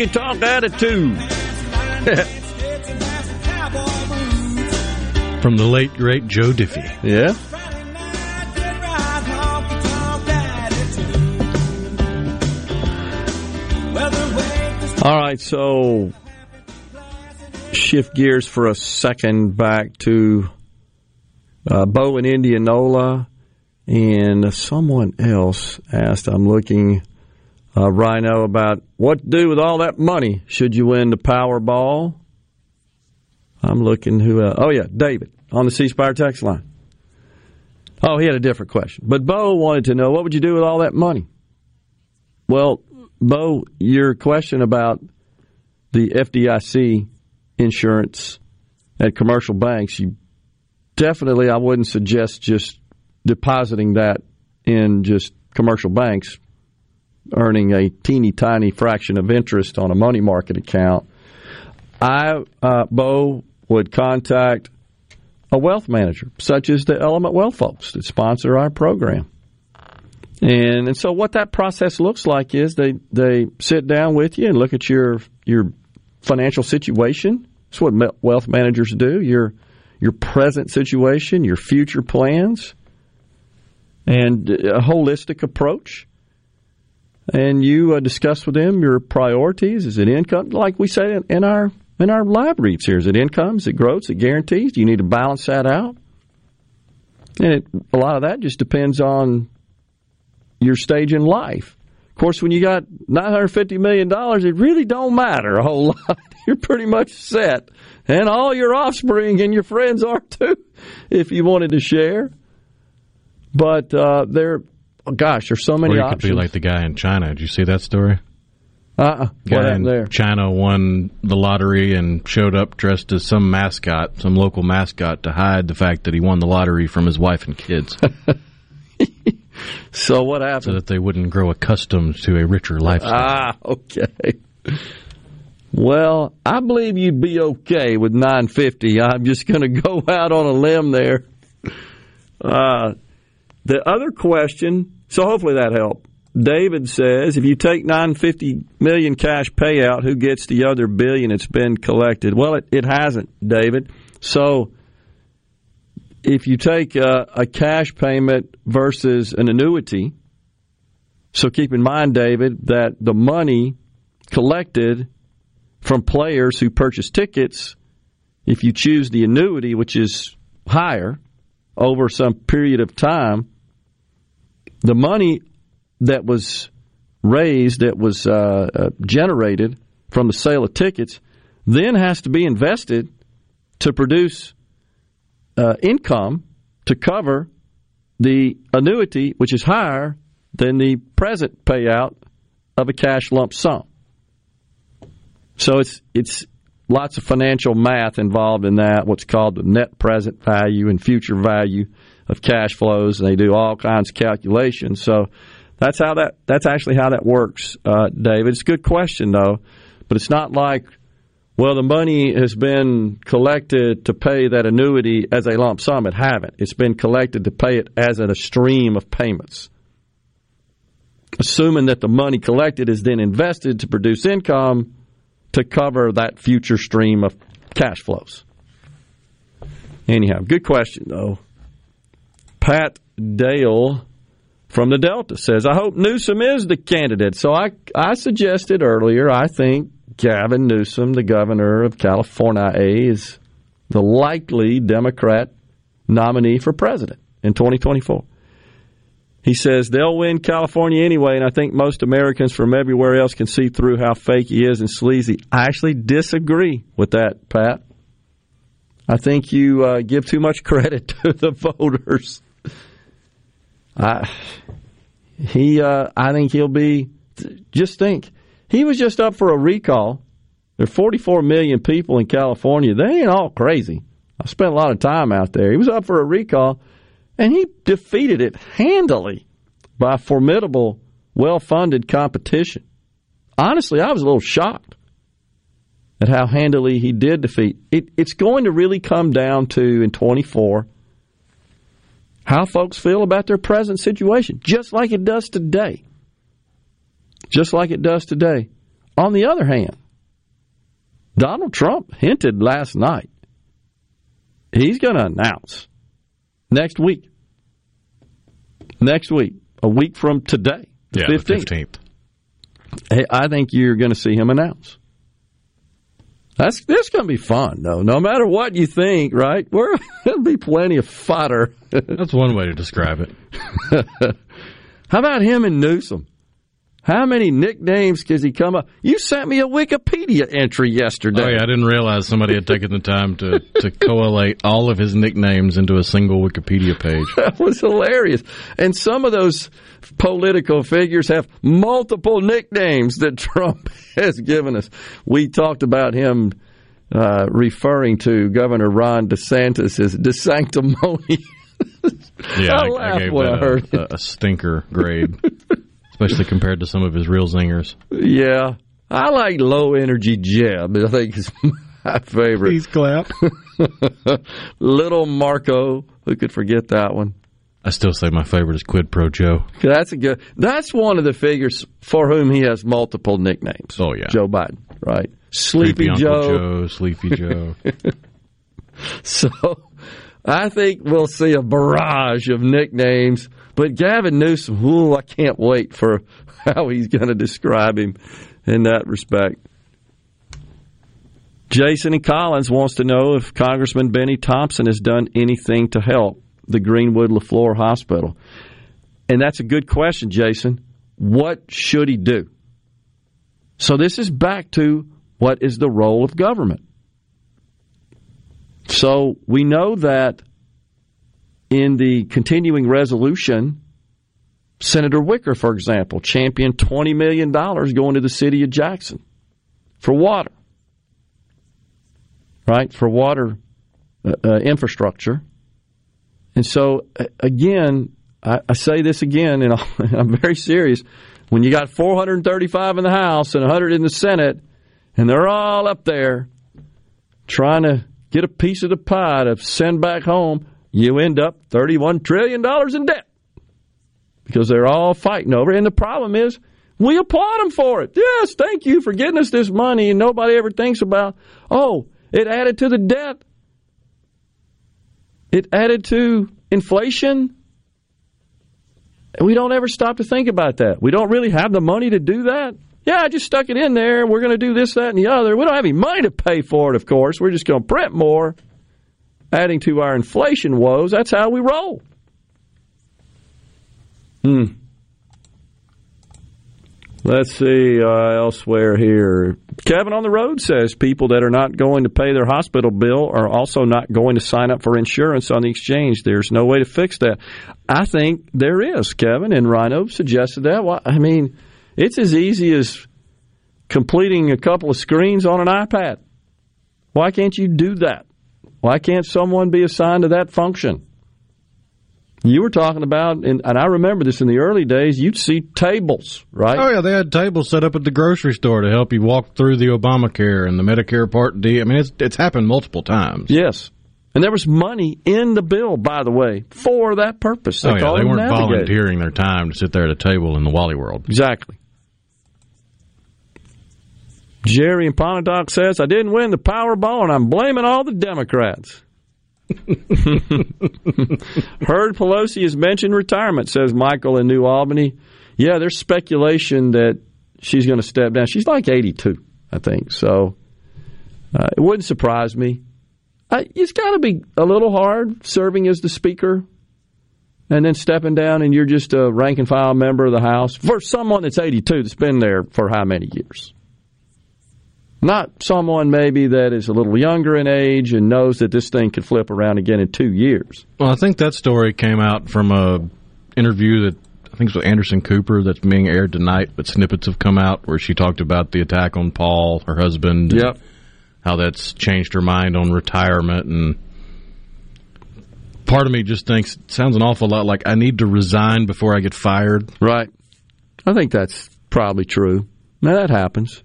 honky tonk attitude. (laughs) From the late, great Joe Diffie. Yeah. All right, so shift gears for a second back to uh, Bo in Indianola and someone else asked. I'm looking uh, Rhino, about what to do with all that money should you win the Powerball. I'm looking who. Uh, oh yeah, David on the C Spire text line. Oh, he had a different question, but Bo wanted to know what would you do with all that money. Well, Bo, your question about the FDIC insurance at commercial banks, you definitely I wouldn't suggest just depositing that in just commercial banks, earning a teeny tiny fraction of interest on a money market account. I, uh, Bo, would contact a wealth manager, such as the Element Wealth folks that sponsor our program. And and so what that process looks like is they they sit down with you and look at your your financial situation. That's what wealth managers do. Your your present situation, your future plans, and a holistic approach. And you uh, discuss with them your priorities. Is it income? Like we say in our in our briefs here, is it income? Is it growth? Is it guarantees? Do you need to balance that out? And it, a lot of that just depends on your stage in life. Of course, when you got $950 million, it really don't matter a whole (laughs) lot. You're pretty much set. And all your offspring and your friends are too, (laughs) if you wanted to share. But uh, there, oh gosh, there's so many or you options. could be like the guy in China. Did you see that story? Uh-uh. What guy in there? China won the lottery and showed up dressed as some mascot, some local mascot, to hide the fact that he won the lottery from his wife and kids. (laughs) So what happened? So that they wouldn't grow accustomed to a richer lifestyle. Ah, okay. Well, I believe you'd be okay with 950. I'm just going (laughs) to go out on a limb there. Uh, the other question, so hopefully that helped. David says, if you take 950 million cash payout, who gets the other billion that's been collected? Well, it, it hasn't, David. So if you take a, a cash payment versus an annuity, so keep in mind, David, that the money collected from players who purchase tickets, if you choose the annuity, which is higher over some period of time, the money that was raised, that was uh, uh, generated from the sale of tickets, then has to be invested to produce uh, income to cover the annuity, which is higher than the present payout of a cash lump sum. So it's it's lots of financial math involved in that. What's called the net present value and future value of cash flows, and they do all kinds of calculations. So that's how that that's actually how that works, uh, David. It's a good question though, but it's not like well, the money has been collected to pay that annuity as a lump sum. It haven't. It's been collected to pay it as a stream of payments. Assuming that the money collected is then invested to produce income to cover that future stream of cash flows. Anyhow, good question though. Pat Dale from the Delta says, I hope Newsom is the candidate. So I, I suggested earlier, I think Gavin Newsom, the governor of California, is the likely Democrat nominee for president in 2024. He says they'll win California anyway, and I think most Americans from everywhere else can see through how fake he is and sleazy. I actually disagree with that, Pat. I think you uh, give too much (laughs) credit to the voters. I, he, uh, I think he'll be. Just think, he was just up for a recall. There are 44 million people in California. They ain't all crazy. I spent a lot of time out there. He was up for a recall, and he defeated it handily by formidable, well funded competition. Honestly, I was a little shocked at how handily he did defeat. It, it's going to really come down to, in 24, how folks feel about their present situation, just like it does today just like it does today. On the other hand, Donald Trump hinted last night he's going to announce next week. Next week, a week from today, the yeah, 15th. The 15th. I think you're going to see him announce. That's this going to be fun, though. No matter what you think, right? We're (laughs) there'll be plenty of fodder. (laughs) That's one way to describe it. (laughs) How about him and Newsom? How many nicknames does he come up? You sent me a Wikipedia entry yesterday. Oh yeah, I didn't realize somebody had taken the time to, to collate all of his nicknames into a single Wikipedia page. (laughs) That was hilarious. And some of those political figures have multiple nicknames that (laughs) Trump has given us. We talked about him uh, referring to Governor Ron DeSantis as DeSanctimony. Yeah, I I, (laughs) I gave when I heard a, a stinker grade, especially compared to some of his real zingers. Yeah. I like low energy Jeb. I think is (laughs) my favorite. Please clap. (laughs) Little Marco, who could forget that one? I still say my favorite is Quid Pro Joe. That's a good. That's one of the figures for whom he has multiple nicknames. Oh yeah, Joe Biden, right? Sleepy Creepy Joe. Joe, Sleepy Joe. (laughs) So I think we'll see a barrage of nicknames. But Gavin Newsom, ooh, I can't wait for how he's going to describe him in that respect. Jason and Collins wants to know if Congressman Benny Thompson has done anything to help the Greenwood Leflore Hospital. And that's a good question, Jason. What should he do? So this is back to what is the role of government? So we know that in the continuing resolution, Senator Wicker, for example, championed $20 million going to the city of Jackson for water, right? For water uh, uh, infrastructure. And so, again, I, I say this again, and (laughs) I'm very serious. When you got 435 in the House and 100 in the Senate, and they're all up there trying to get a piece of the pie to send back home, you end up $31 trillion in debt because they're all fighting over it. And the problem is, we applaud them for it. Yes, thank you for getting us this money, and nobody ever thinks about, oh, it added to the debt. It added to inflation. We don't ever stop to think about that. We don't really have the money to do that. Yeah, I just stuck it in there. We're going to do this, that, and the other. We don't have any money to pay for it, of course. We're just going to print more, adding to our inflation woes. That's how we roll. Hmm. Let's see uh, elsewhere here. Kevin on the road says people that are not going to pay their hospital bill are also not going to sign up for insurance on the exchange. There's no way to fix that. I think there is, Kevin, and Rhino suggested that. Well, I mean, it's as easy as completing a couple of screens on an iPad. Why can't you do that? Why can't someone be assigned to that function? You were talking about, and, and I remember this in the early days, you'd see tables, right? Oh yeah, they had tables set up at the grocery store to help you walk through the Obamacare and the Medicare Part D. I mean, it's it's happened multiple times. Yes. And there was money in the bill, by the way, for that purpose. They oh, yeah, they weren't navigators. volunteering their time to sit there at a table in the Wally World. Exactly. Jerry in Pontotoc says, I didn't win the Powerball and I'm blaming all the Democrats. (laughs) Heard Pelosi has mentioned retirement, says Michael in New Albany. Yeah, there's speculation that she's going to step down. She's like 82, I think. So uh, it wouldn't surprise me. I, it's got to be a little hard serving as the speaker and then stepping down and you're just a rank and file member of the House for someone that's 82 that's been there for how many years? Not someone maybe that is a little younger in age and knows that this thing could flip around again in two years. Well, I think that story came out from a interview that I think it was Anderson Cooper that's being aired tonight, but snippets have come out where she talked about the attack on Paul, her husband. Yep. How that's changed her mind on retirement and part of me just thinks it sounds an awful lot like I need to resign before I get fired. Right. I think that's probably true. Now that happens.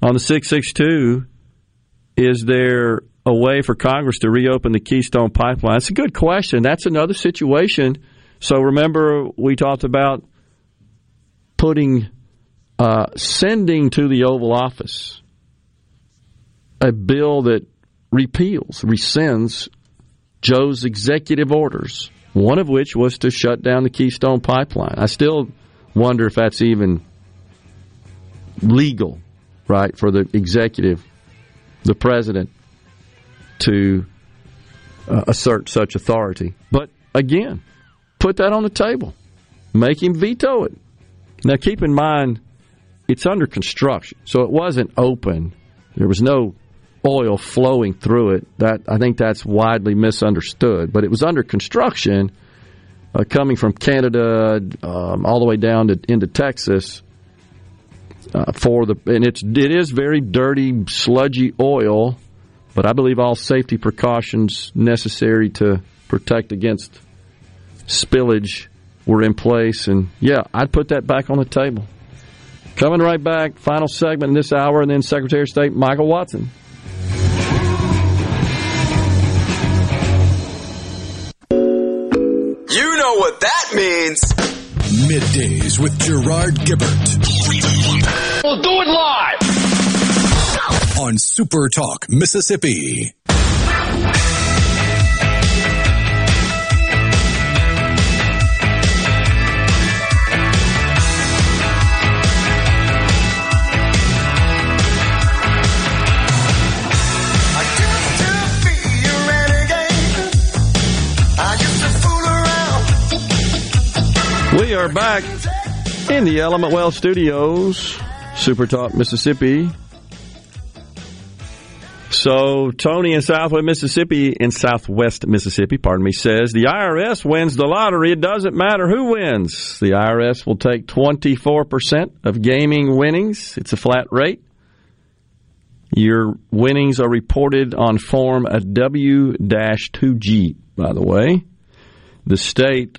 On the 662, is there a way for Congress to reopen the Keystone Pipeline? That's a good question. That's another situation. So remember, we talked about putting, uh, sending to the Oval Office a bill that repeals, rescinds Joe's executive orders, one of which was to shut down the Keystone Pipeline. I still wonder if that's even legal right, for the executive the president to uh, assert such authority. But again, put that on the table. Make him veto it. Now, keep in mind, it's under construction, so it wasn't open. There was no oil flowing through it. That I think that's widely misunderstood. But it was under construction, uh, coming from Canada um, all the way down to into Texas. Uh, for the and it's it is very dirty, sludgy oil, but I believe all safety precautions necessary to protect against spillage were in place. And yeah, I'd put that back on the table. Coming right back, final segment in this hour, and then Secretary of State Michael Watson. You know what that means. Middays with Gerard Gibert. We'll do it live. On Super Talk, Mississippi. I used to be ready. I used to fool around. We are back in the Element Wealth Studios, Super Talk, Mississippi. So Tony in Southwest Mississippi, in Southwest Mississippi, pardon me, says the IRS wins the lottery. It doesn't matter who wins. The IRS will take 24% of gaming winnings. It's a flat rate. Your winnings are reported on Form W-2G, by the way. The state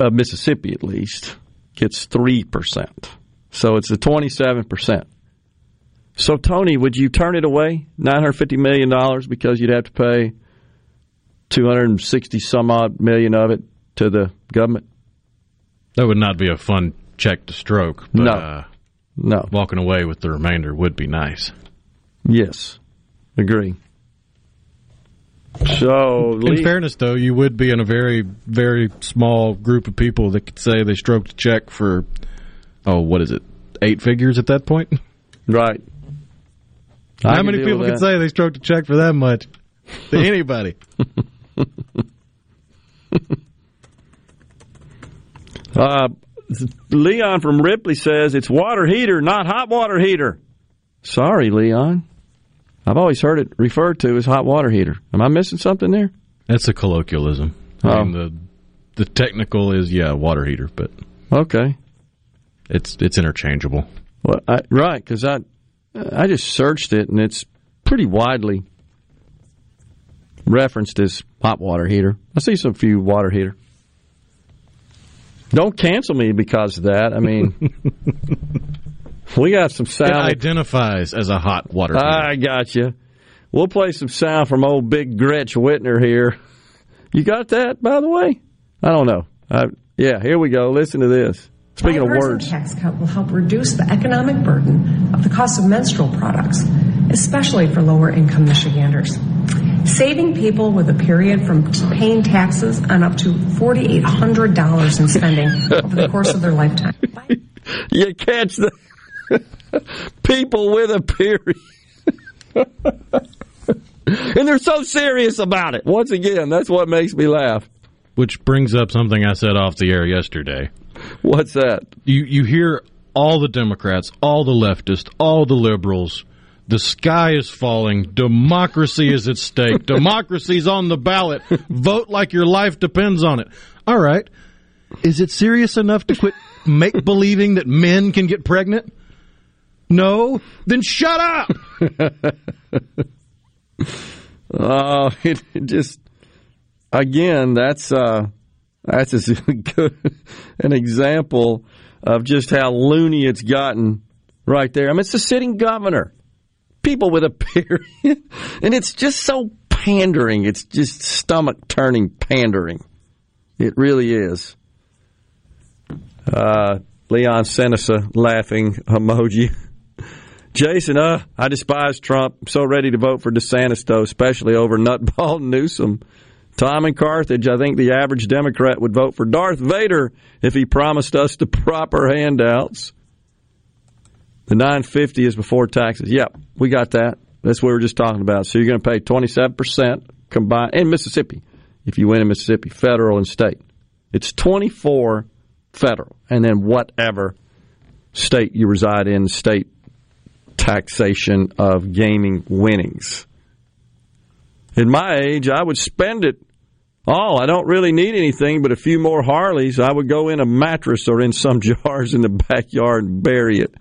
of Mississippi, at least, gets 3%. So it's a 27%. So, Tony, would you turn it away, $950 million, because you'd have to pay 260 some odd million of it to the government? That would not be a fun check to stroke. But, No. Uh, no. Walking away with the remainder would be nice. Yes. Agree. So, In Lee- fairness, though, you would be in a very, very small group of people that could say they stroked a check for, oh, what is it, eight figures at that point? Right. I How many people could say they stroked a check for that much? To (laughs) anybody. Uh, Leon from Ripley says it's water heater, not hot water heater. Sorry, Leon. I've always heard it referred to as hot water heater. Am I missing something there? That's a colloquialism. I Oh. mean, the the technical is yeah, water heater, but Okay. it's it's interchangeable. Well, I, right, because I I just searched it and it's pretty widely referenced as hot water heater. I see some few water heater. Don't cancel me because of that. I mean, (laughs) we got some It sound. identifies as a hot water heater. I got you. We'll play some sound from old Big Gretch Whitmer here. You got that, by the way? I don't know. I, yeah, here we go. Listen to this. Speaking of words, tax cut will help reduce the economic burden of the cost of menstrual products, especially for lower income Michiganders. Saving people with a period from paying taxes on up to $4,800 in spending (laughs) over the course of their lifetime. you catch the (laughs) people with a period. (laughs) and they're so serious about it. Once again, that's what makes me laugh. Which brings up something I said off the air yesterday. What's that? You you hear all the Democrats, all the leftists, all the liberals. The sky is falling. Democracy is at stake. (laughs) Democracy's on the ballot. Vote like your life depends on it. All right. Is it serious enough to quit make believing that men can get pregnant? No? Then shut up. (laughs) Oh, it, (laughs) it just again, that's uh, that's as (laughs) good an example of just how loony it's gotten right there. I mean, it's the sitting governor, people with a period, and it's just so pandering. It's just stomach turning pandering. It really is. Uh, Leon sent us a laughing emoji. Jason, uh, I despise Trump. I'm so ready to vote for DeSantis, though, especially over (laughs) Nutball Newsom. Tom and Carthage, I think the average Democrat would vote for Darth Vader if he promised us the proper handouts. The 950 is before taxes. Yep, we got that. That's what we were just talking about. So you're going to pay 27% combined in Mississippi if you win in Mississippi, federal and state. It's 24 federal, and then whatever state you reside in, state taxation of gaming winnings. In my age, I would spend it all. I don't really need anything but a few more Harleys. I would go in a mattress or in some (laughs) jars in the backyard and bury it.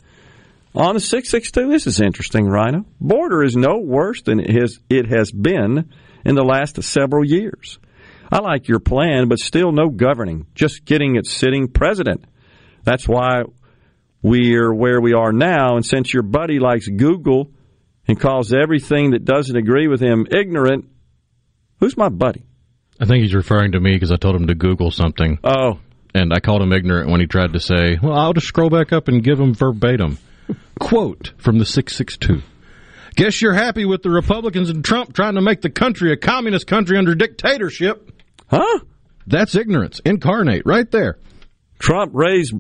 On the 662, this is interesting, Rhino. Border is no worse than it has, it has been in the last several years. I like your plan, but still no governing, just getting it sitting president. That's why we're where we are now. And since your buddy likes Google and calls everything that doesn't agree with him ignorant, who's my buddy? I think he's referring to me because I told him to Google something. Oh. And I called him ignorant when he tried to say, well, I'll just scroll back up and give him verbatim. (laughs) Quote from the 662. Guess you're happy with the Republicans and Trump trying to make the country a communist country under dictatorship. Huh? That's ignorance incarnate right there. Trump raised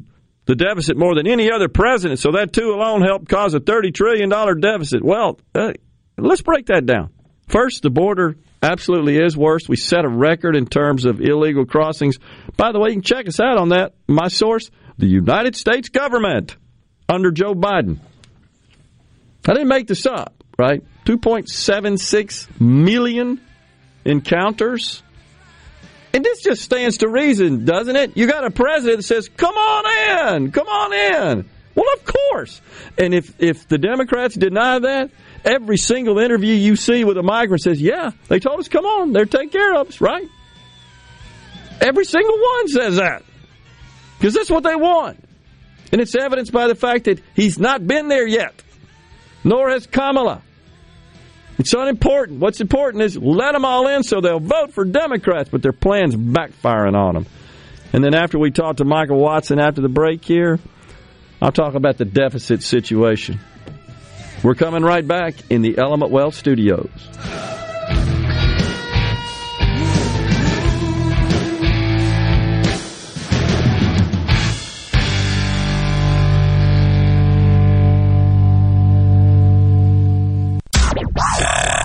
the deficit more than any other president, so that too alone helped cause a $30 trillion deficit. Well, uh, let's break that down. First, the border absolutely is worse. We set a record in terms of illegal crossings. By the way, you can check us out on that. My source, the United States government under Joe Biden. I didn't make this up, right? 2.76 million encounters. And this just stands to reason, doesn't it? You got a president that says, "Come on in, come on in." Well, of course. And if if the Democrats deny that, every single interview you see with a migrant says, "Yeah, they told us, come on, they're taking care of us, right?" Every single one says that because that's what they want, and it's evidenced by the fact that he's not been there yet, nor has Kamala. It's unimportant. What's important is let them all in so they'll vote for Democrats, but their plan's backfiring on them. And then after we talk to Michael Watson after the break here, I'll talk about the deficit situation. We're coming right back in the Element Wealth Studios.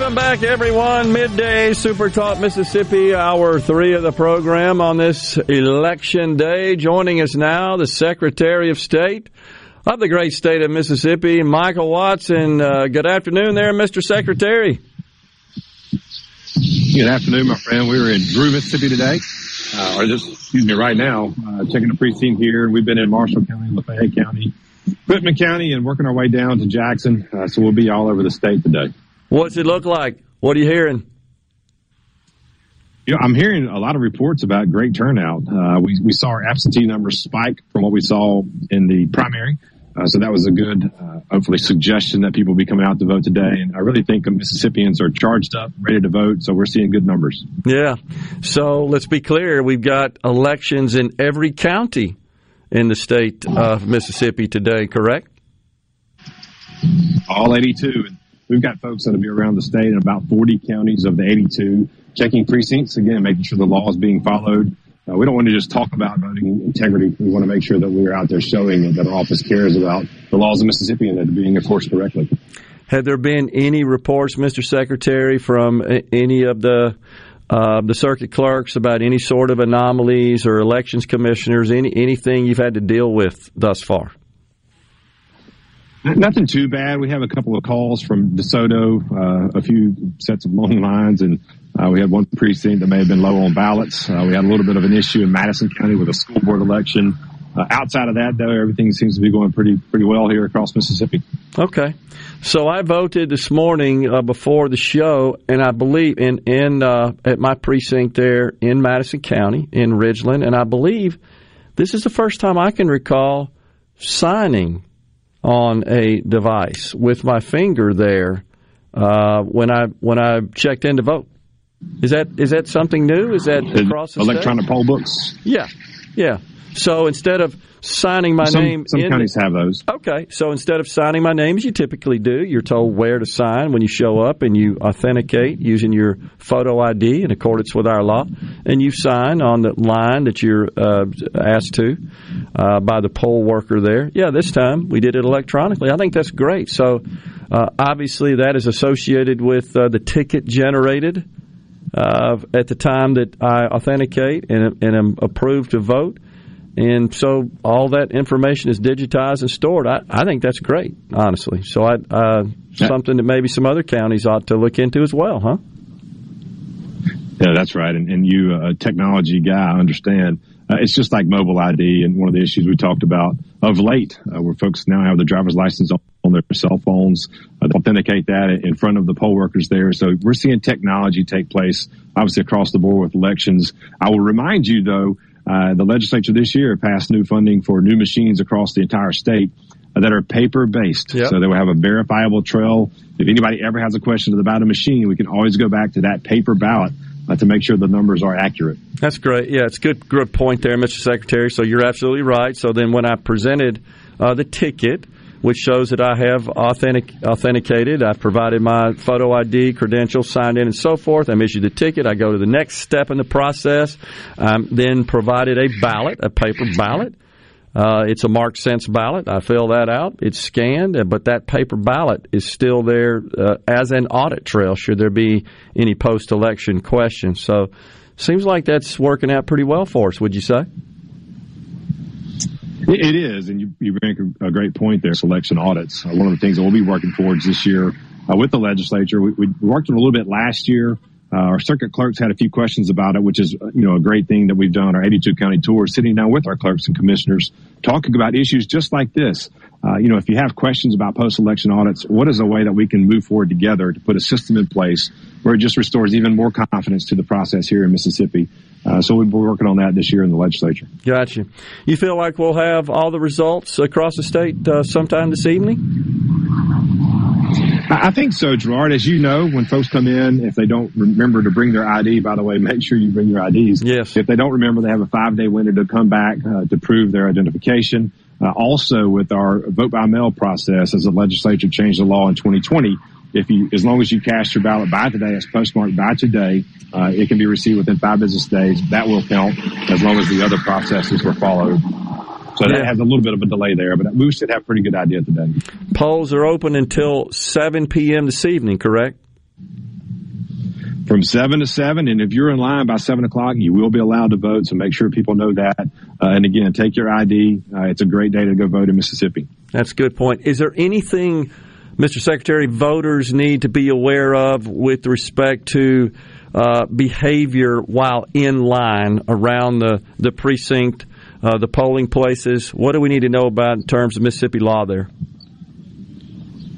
Welcome back, everyone. Midday Super Talk Mississippi, hour three of the program on this election day. Joining us now, the Secretary of State of the great state of Mississippi, Michael Watson. Uh, good afternoon, there, Mr. Secretary. Good afternoon, my friend. We're in Drew, Mississippi today, uh, or just excuse me, right now, uh, checking the precinct here. We've been in Marshall County, Lafayette County, Quitman County, and working our way down to Jackson. Uh, so we'll be all over the state today. What's it look like? What are you hearing? You know, I'm hearing a lot of reports about great turnout. Uh, we, we saw our absentee numbers spike from what we saw in the primary. Uh, so that was a good, uh, hopefully, suggestion that people be coming out to vote today. And I really think Mississippians are charged up, ready to vote. So we're seeing good numbers. Yeah. So let's be clear. We've got elections in every county in the state of Mississippi today, correct? All 82. We've got folks that'll be around the state in about 40 counties of the 82, checking precincts again, making sure the law is being followed. Uh, we don't want to just talk about voting integrity. We want to make sure that we're out there showing that our office cares about the laws of Mississippi and that they're being enforced correctly. Have there been any reports, Mr. Secretary, from any of the uh, the circuit clerks about any sort of anomalies or elections commissioners, any anything you've had to deal with thus far? Nothing too bad. We have a couple of calls from DeSoto, uh, a few sets of long lines, and uh, we had one precinct that may have been low on ballots. Uh, we had a little bit of an issue in Madison County with a school board election. Uh, outside of that, though, everything seems to be going pretty pretty well here across Mississippi. Okay, so I voted this morning uh, before the show, and I believe in in uh, at my precinct there in Madison County in Ridgeland, and I believe this is the first time I can recall signing on a device with my finger there uh, when I when I checked in to vote. Is that is that something new? Is that across the electronic state? poll books? Yeah, yeah. So instead of signing my some, name, some counties have those. Okay, so instead of signing my name as you typically do, you're told where to sign when you show up, and you authenticate using your photo ID in accordance with our law, and you sign on the line that you're uh, asked to uh, by the poll worker there. Yeah, this time we did it electronically. I think that's great. So uh, obviously that is associated with uh, the ticket generated uh, at the time that I authenticate and, and am approved to vote. And so all that information is digitized and stored. I, I think that's great, honestly. So I, uh, something that maybe some other counties ought to look into as well, huh? Yeah, that's right. And, and you, a technology guy, I understand. Uh, it's just like mobile ID and one of the issues we talked about of late, uh, where folks now have the driver's license on, on their cell phones, uh, authenticate that in front of the poll workers there. So we're seeing technology take place, obviously across the board with elections. I will remind you though, uh, the legislature this year passed new funding for new machines across the entire state uh, that are paper based. Yep. So they will have a verifiable trail. If anybody ever has a question about a machine, we can always go back to that paper ballot uh, to make sure the numbers are accurate. That's great. Yeah, it's good. Good point there, Mr. Secretary. So you're absolutely right. So then, when I presented uh, the ticket, which shows that I have authentic, authenticated, I've provided my photo ID, credentials, signed in, and so forth. I'm issued the ticket. I go to the next step in the process. I'm then provided a ballot, a paper ballot. Uh, it's a marked sense ballot. I fill that out. It's scanned, but that paper ballot is still there uh, as an audit trail should there be any post election questions. So, seems like that's working out pretty well for us, would you say? It is, and you, you make a, a great point there. Selection audits. Uh, one of the things that we'll be working towards this year uh, with the legislature. We, we worked on a little bit last year. Uh, our circuit clerks had a few questions about it, which is uh, you know a great thing that we've done. Our 82 county tour, sitting down with our clerks and commissioners, talking about issues just like this. Uh, you know, if you have questions about post-election audits, what is a way that we can move forward together to put a system in place where it just restores even more confidence to the process here in Mississippi? Uh, so we'll be working on that this year in the legislature. Gotcha. You feel like we'll have all the results across the state uh, sometime this evening? I think so, Gerard. As you know, when folks come in, if they don't remember to bring their ID, by the way, (laughs) make sure you bring your IDs. Yes. If they don't remember, they have a five day window to come back uh, to prove their identification. Uh, also, with our vote by mail process, as the legislature changed the law in 2020, if you, as long as you cast your ballot by today, it's postmarked by today, uh, it can be received within five business days. That will count as long as the other processes were followed. So that has a little bit of a delay there, but we should have a pretty good idea today. Polls are open until 7 p.m. this evening, correct? from seven to seven. And if you're in line by seven o'clock, you will be allowed to vote. So make sure people know that. Uh, and again, take your ID. Uh, it's a great day to go vote in Mississippi. That's a good point. Is there anything, Mr. Secretary, voters need to be aware of with respect to uh, behavior while in line around the, the precinct, uh, the polling places? What do we need to know about in terms of Mississippi law there?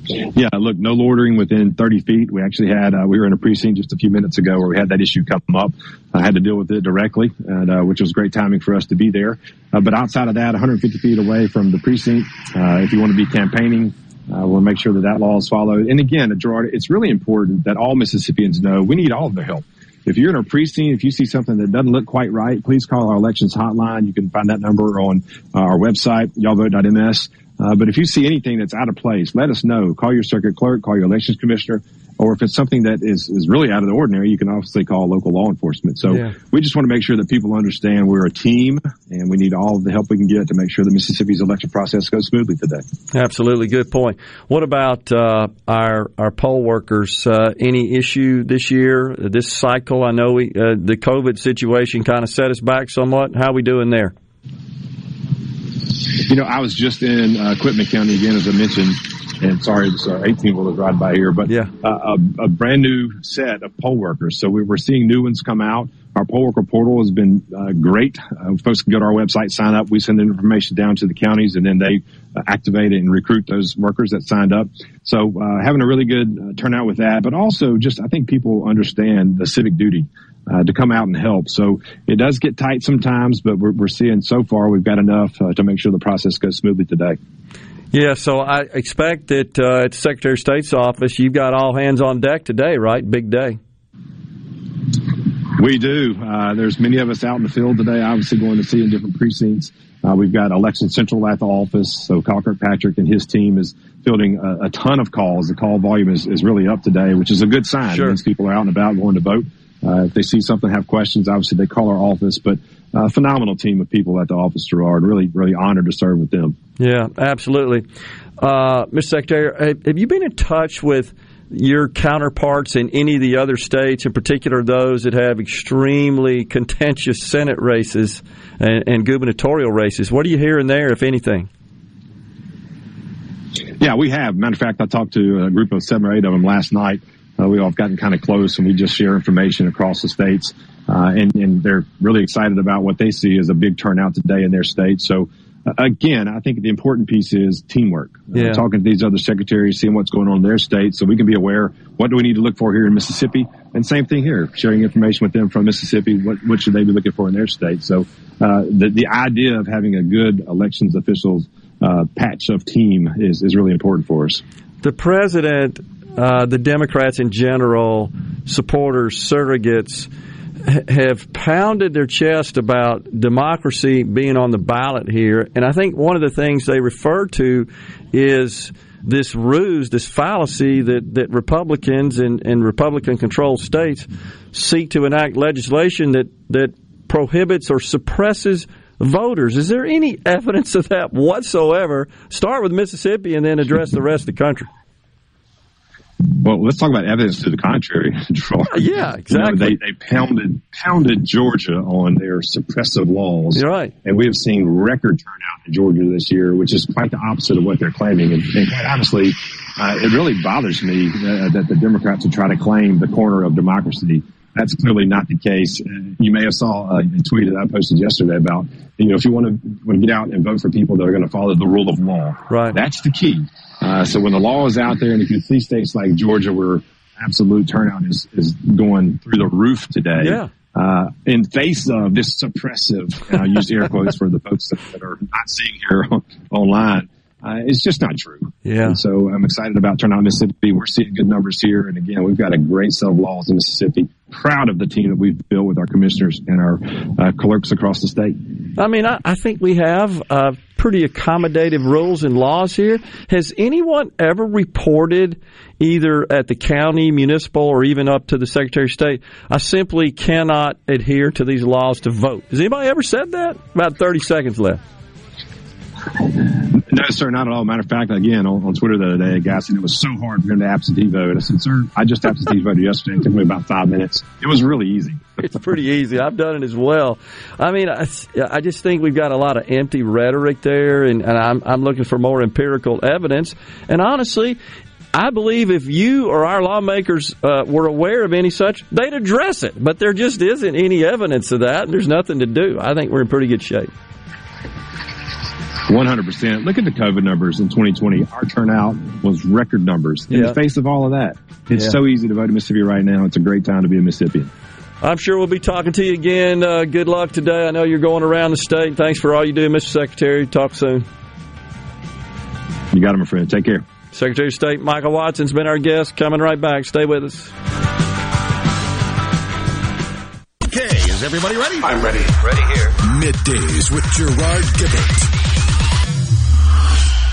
Yeah, look, no loitering within 30 feet. We actually had, uh, we were in a precinct just a few minutes ago where we had that issue come up. I had to deal with it directly, and, uh, which was great timing for us to be there. Uh, but outside of that, 150 feet away from the precinct, uh, if you want to be campaigning, uh, we'll make sure that that law is followed. And again, Gerard, it's really important that all Mississippians know we need all of their help. If you're in a precinct, if you see something that doesn't look quite right, please call our elections hotline. You can find that number on uh, our website, y'allvote.ms. Uh, but if you see anything that's out of place, let us know. Call your circuit clerk, call your elections commissioner, or if it's something that is, is really out of the ordinary, you can obviously call local law enforcement. So Yeah. we just want to make sure that people understand we're a team and we need all the help we can get to make sure the Mississippi's election process goes smoothly today. Absolutely, good point. What about uh, our our poll workers? Uh, any issue this year, this cycle? I know we uh, the COVID situation kind of set us back somewhat. How are we doing there? You know, I was just in uh, Quitman County again, as I mentioned, and sorry, it's uh, 18 wheelers ride by here, but Yeah. uh, a, a brand new set of poll workers. So we, we're seeing new ones come out. Our poll worker portal has been uh, great. Uh, folks can go to our website, sign up. We send information down to the counties, and then they uh, activate and recruit those workers that signed up. So uh, having a really good uh, turnout with that, but also just I think people understand the civic duty uh, to come out and help. So it does get tight sometimes, but we're, we're seeing so far we've got enough uh, to make sure the process goes smoothly today. Yeah, so I expect that uh, at the Secretary of State's office, you've got all hands on deck today, right? Big day. We do. Uh, there's many of us out in the field today, obviously going to see in different precincts. Uh, we've got Election Central at the office, so Kyle Kirkpatrick and his team is fielding a, a, ton of calls. The call volume is, is really up today, which is a good sign. Sure. It means people are out and about going to vote. Uh, if they see something, have questions, obviously they call our office. But a phenomenal team of people at the office, Gerard. Really, really honored to serve with them. Yeah, absolutely. Uh, Mr. Secretary, have you been in touch with your counterparts in any of the other states, in particular those that have extremely contentious Senate races and, and gubernatorial races? What are you hearing there, if anything? Yeah, we have. Matter of fact, I talked to a group of seven or eight of them last night. Uh, we all have gotten kind of close and we just share information across the states. Uh, and, and, they're really excited about what they see as a big turnout today in their state. So, uh, again, I think the important piece is teamwork. Uh, yeah. talking to these other secretaries, seeing what's going on in their state so we can be aware what do we need to look for here in Mississippi. And same thing here, sharing information with them from Mississippi. What, what should they be looking for in their state? So, uh, the, the idea of having a good elections officials uh, patch of team is, is really important for us. The president uh, the Democrats in general, supporters, surrogates, have pounded their chest about democracy being on the ballot here. And I think one of the things they refer to is this ruse, this fallacy that, that Republicans and, and Republican controlled states seek to enact legislation that, that prohibits or suppresses voters. Is there any (laughs) evidence of that whatsoever? Start with Mississippi and then address the rest of the country. Well, let's talk about evidence to the contrary. (laughs) yeah, exactly. You know, they, they pounded pounded Georgia on their suppressive laws. You're right. And we have seen record turnout in Georgia this year, which is quite the opposite of what they're claiming. And, and quite honestly, uh, it really bothers me uh, that the Democrats are trying to claim the corner of democracy. That's clearly not the case. You may have saw a tweet that I posted yesterday about, you know, if you want to, want to get out and vote for people that are going to follow the rule of law. Right. That's the key. Uh, so when the law is out there, and if you see states like Georgia where absolute turnout is, is going through the roof today, yeah. uh, in face of this suppressive, and I'll use air quotes for the folks that are not seeing here (laughs) online, uh, it's just not true. Yeah. And so I'm excited about turnout in Mississippi. We're seeing good numbers here. And again, we've got a great set of laws in Mississippi. Proud of the team that we've built with our commissioners and our uh, clerks across the state. I mean, I, I think we have uh, pretty accommodative rules and laws here. Has anyone ever reported, either at the county, municipal, or even up to the Secretary of State, I simply cannot adhere to these laws to vote? Has anybody ever said that? About 30 seconds left. No, sir, not at all. Matter of fact, again, on, on Twitter the other day, a guy said it was so hard for him to absentee vote. I said, sir, I just absentee voted yesterday. It took me about five minutes. It was really easy. it's pretty easy. I've done it as well. I mean, I, I just think we've got a lot of empty rhetoric there, and, and I'm, I'm looking for more empirical evidence. And honestly, I believe if you or our lawmakers uh, were aware of any such, they'd address it. But there just isn't any evidence of that, and there's nothing to do. I think we're in pretty good shape. 100%. Look at the COVID numbers in 2020. Our turnout was record numbers in Yeah. the face of all of that. It's Yeah. so easy to vote in Mississippi right now. It's a great time to be a Mississippian. I'm sure we'll be talking to you again. Uh, good luck today. I know you're going around the state. Thanks for all you do, Mr. Secretary. Talk soon. You got it, my friend. Take care. Secretary of State Michael Watson's been our guest. Coming right back. Stay with us. Okay, is everybody ready? I'm ready. Ready here. Middays with Gerard Gibert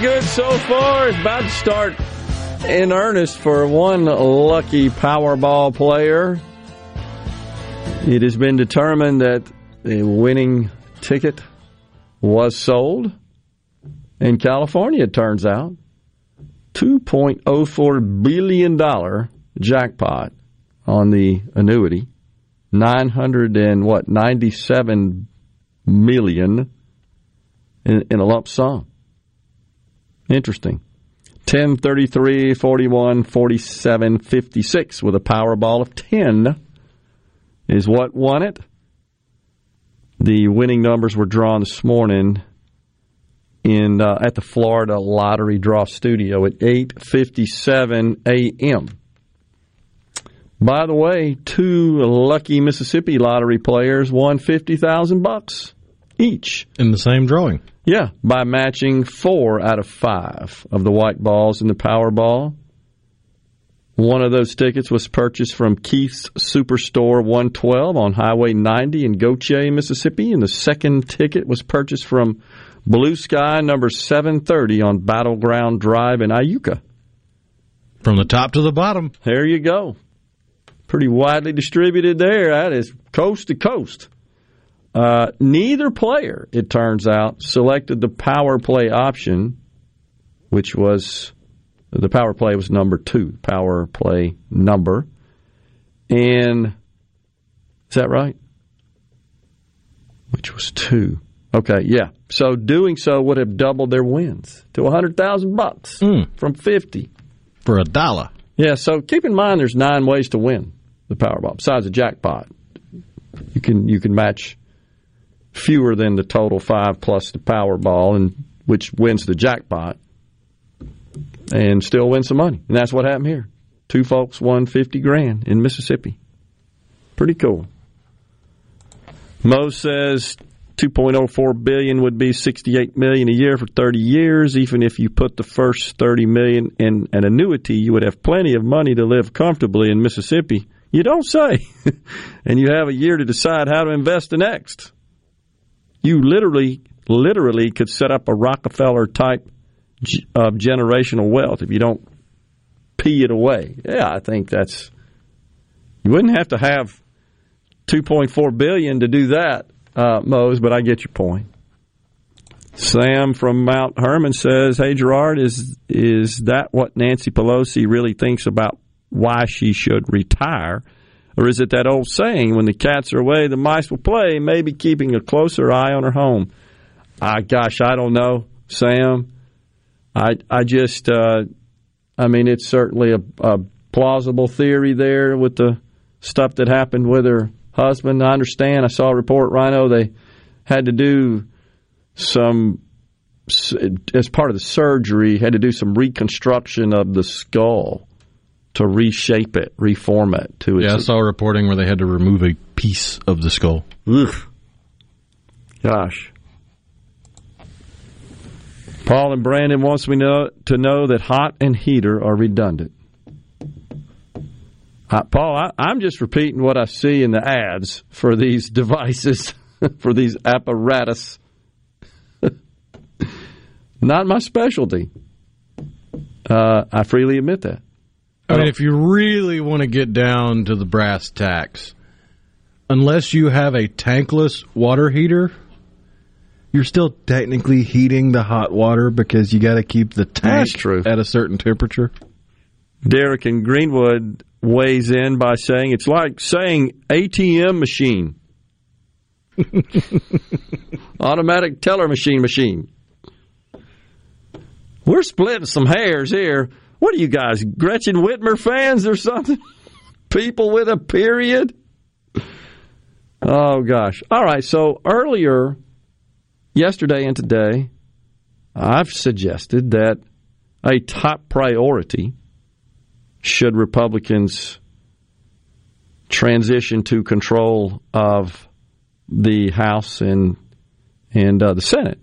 Good so far. It's about to start in earnest for one lucky Powerball player. It has been determined that the winning ticket was sold in California, it turns out. $2.04 billion jackpot on the annuity. 900 and what, 97 million in, in a lump sum. Interesting. 10, 33, 41, 47, 56 with a Powerball of 10 is what won it. The winning numbers were drawn this morning in uh, at the Florida Lottery Draw Studio at 8:57 a.m. By the way, two lucky Mississippi lottery players won 50,000 bucks each in the same drawing. Yeah, by matching 4 out of 5 of the white balls in the Powerball. One of those tickets was purchased from Keith's Superstore 112 on Highway 90 in Gautier, Mississippi, and the second ticket was purchased from Blue Sky number 730 on Battleground Drive in Iuka. From the top to the bottom. There you go. Pretty widely distributed there. That is coast to coast. Uh, neither player, it turns out, selected the power play option, which was the power play was number two, power play number. And is that right? Which was two. Okay, yeah. So doing so would have doubled their wins to a hundred thousand bucks mm. from fifty for a dollar. Yeah. So keep in mind, there's nine ways to win the Powerball besides the jackpot. You can you can match fewer than the total five plus the Powerball, and which wins the jackpot, and still win some money. And that's what happened here. Two folks won fifty grand in Mississippi. Pretty cool. Mo says 2.04 billion would be 68 million a year for 30 years. Even if you put the first 30 million in an annuity, you would have plenty of money to live comfortably in Mississippi. You don't say. (laughs) and you have a year to decide how to invest the next. You literally, literally could set up a Rockefeller type of generational wealth if you don't pee it away. Yeah, I think that's. You wouldn't have to have 2.4 billion to do that uh, Mose, but I get your point. Sam from Mount Hermon says, "Hey Gerard, is is that what Nancy Pelosi really thinks about why she should retire, or is it that old saying, when the cats are away, the mice will play? Maybe keeping a closer eye on her home." I gosh, I don't know, Sam. I I just, uh, I mean, it's certainly a, a plausible theory there with the stuff that happened with her husband. I understand. I saw a report, Rhino. They had to do some, as part of the surgery, had to do some reconstruction of the skull to reshape it, reform it. To yeah, I saw a reporting where they had to remove a piece of the skull. Ugh. Gosh. Paul and Brandon wants me know, to know that hot and heater are redundant. Uh, Paul, I, am just repeating what I see in the ads for these (laughs) devices, (laughs) for these apparatus. (laughs) Not my specialty. Uh, I freely admit that. I mean, oh. if you really want to get down to the brass tacks, unless you have a tankless water heater, you're still technically heating the hot water because you got to keep the tank at a certain temperature. Derek in Greenwood weighs in by saying it's like saying ATM machine. (laughs) Automatic teller machine machine. We're splitting some hairs here. What are you guys, Gretchen Whitmer fans or something? (laughs) People with a period? Oh, gosh. All right, so earlier, yesterday and today, I've suggested that a top priority should Republicans transition to control of the House and and uh, the Senate,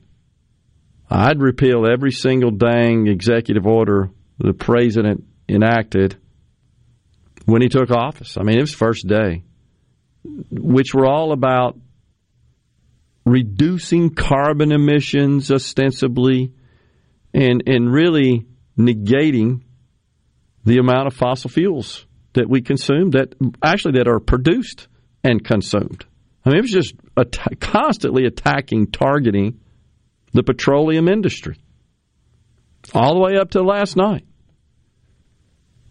I'd repeal every single dang executive order the president enacted when he took office. I mean, it was first day, which were all about reducing carbon emissions ostensibly and and really negating the amount of fossil fuels that we consume that actually that are produced and consumed. I mean, it was just constantly attacking, targeting the petroleum industry all the way up to last night.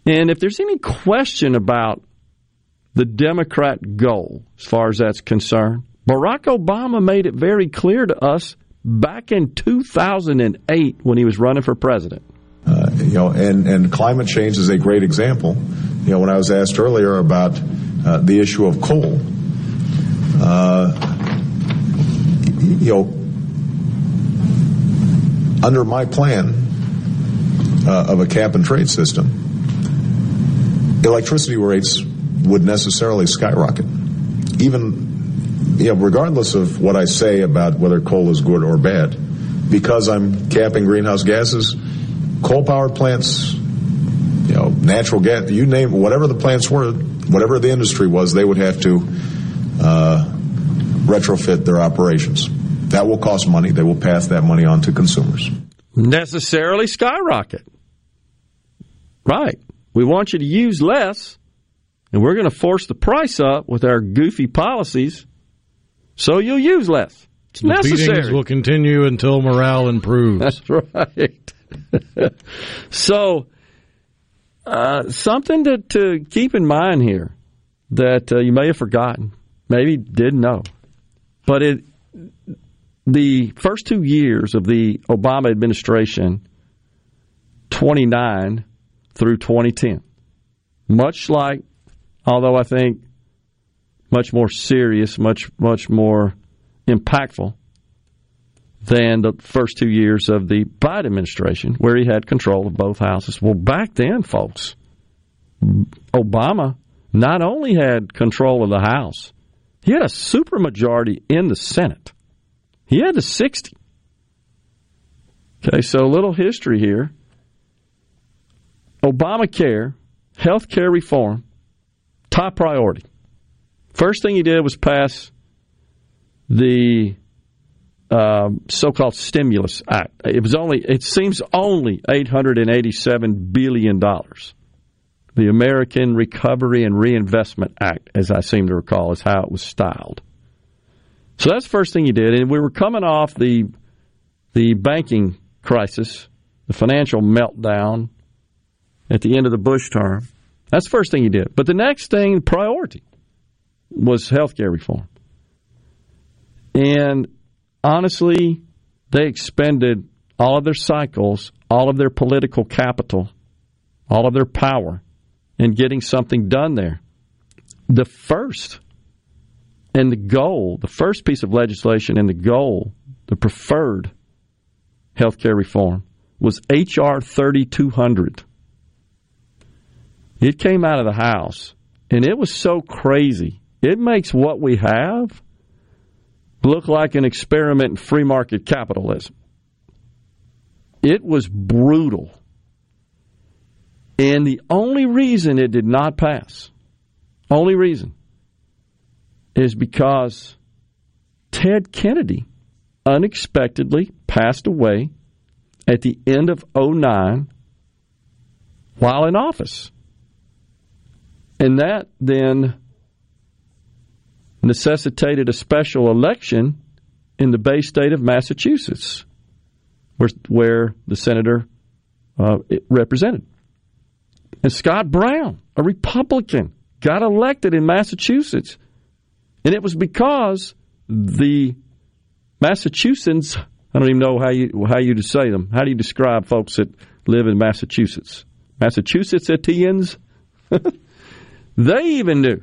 And if there's any question about the Democrat goal, as far as that's concerned, Barack Obama made it very clear to us back in 2008 when he was running for president. Uh, you know, and, and climate change is a great example. You know, when I was asked earlier about uh, the issue of coal, uh, you know, under my plan uh, of a cap and trade system, electricity rates would necessarily skyrocket. Even, you know, regardless of what I say about whether coal is good or bad, because I'm capping greenhouse gases, coal powered plants, you know, natural gas, you name whatever the plants were, whatever the industry was, they would have to uh, retrofit their operations. That will cost money. They will pass that money on to consumers. Necessarily skyrocket. Right. We want you to use less, and we're going to force the price up with our goofy policies, so you'll use less. It's the necessary. beatings will continue until morale improves. That's (laughs) right. (laughs) so, uh, something to, to keep in mind here that uh, you may have forgotten, maybe didn't know, but it the first two years of the Obama administration, 29 through 2010, much like, although I think much more serious, much much more impactful than the first two years of the Biden administration, where he had control of both houses. Well, back then, folks, Obama not only had control of the House, he had a supermajority in the Senate. He had the 60. Okay, so a little history here. Obamacare, health care reform, top priority. First thing he did was pass the um, so-called stimulus act. It was only, it seems only 887 billion dollars. The American Recovery and Reinvestment Act, as I seem to recall, is how it was styled. So that's the first thing he did, and we were coming off the the banking crisis, the financial meltdown at the end of the Bush term. That's the first thing he did. But the next thing, priority, was health care reform. And honestly, they expended all of their cycles, all of their political capital, all of their power in getting something done there. The first and the goal, the first piece of legislation and the goal, the preferred health care reform, was H.R. 3200. It came out of the House, and it was so crazy. It makes what we have look like an experiment in free market capitalism. It was brutal. And the only reason it did not pass, only reason, is because Ted Kennedy unexpectedly passed away at the end of 09 while in office. And that then necessitated a special election in the Bay State of Massachusetts, where, where the senator uh, represented. And Scott Brown, a Republican, got elected in Massachusetts and it was because the Massachusetts, I don't even know how you how you say them. How do you describe folks that live in Massachusetts? Massachusettsitians? (laughs) they even knew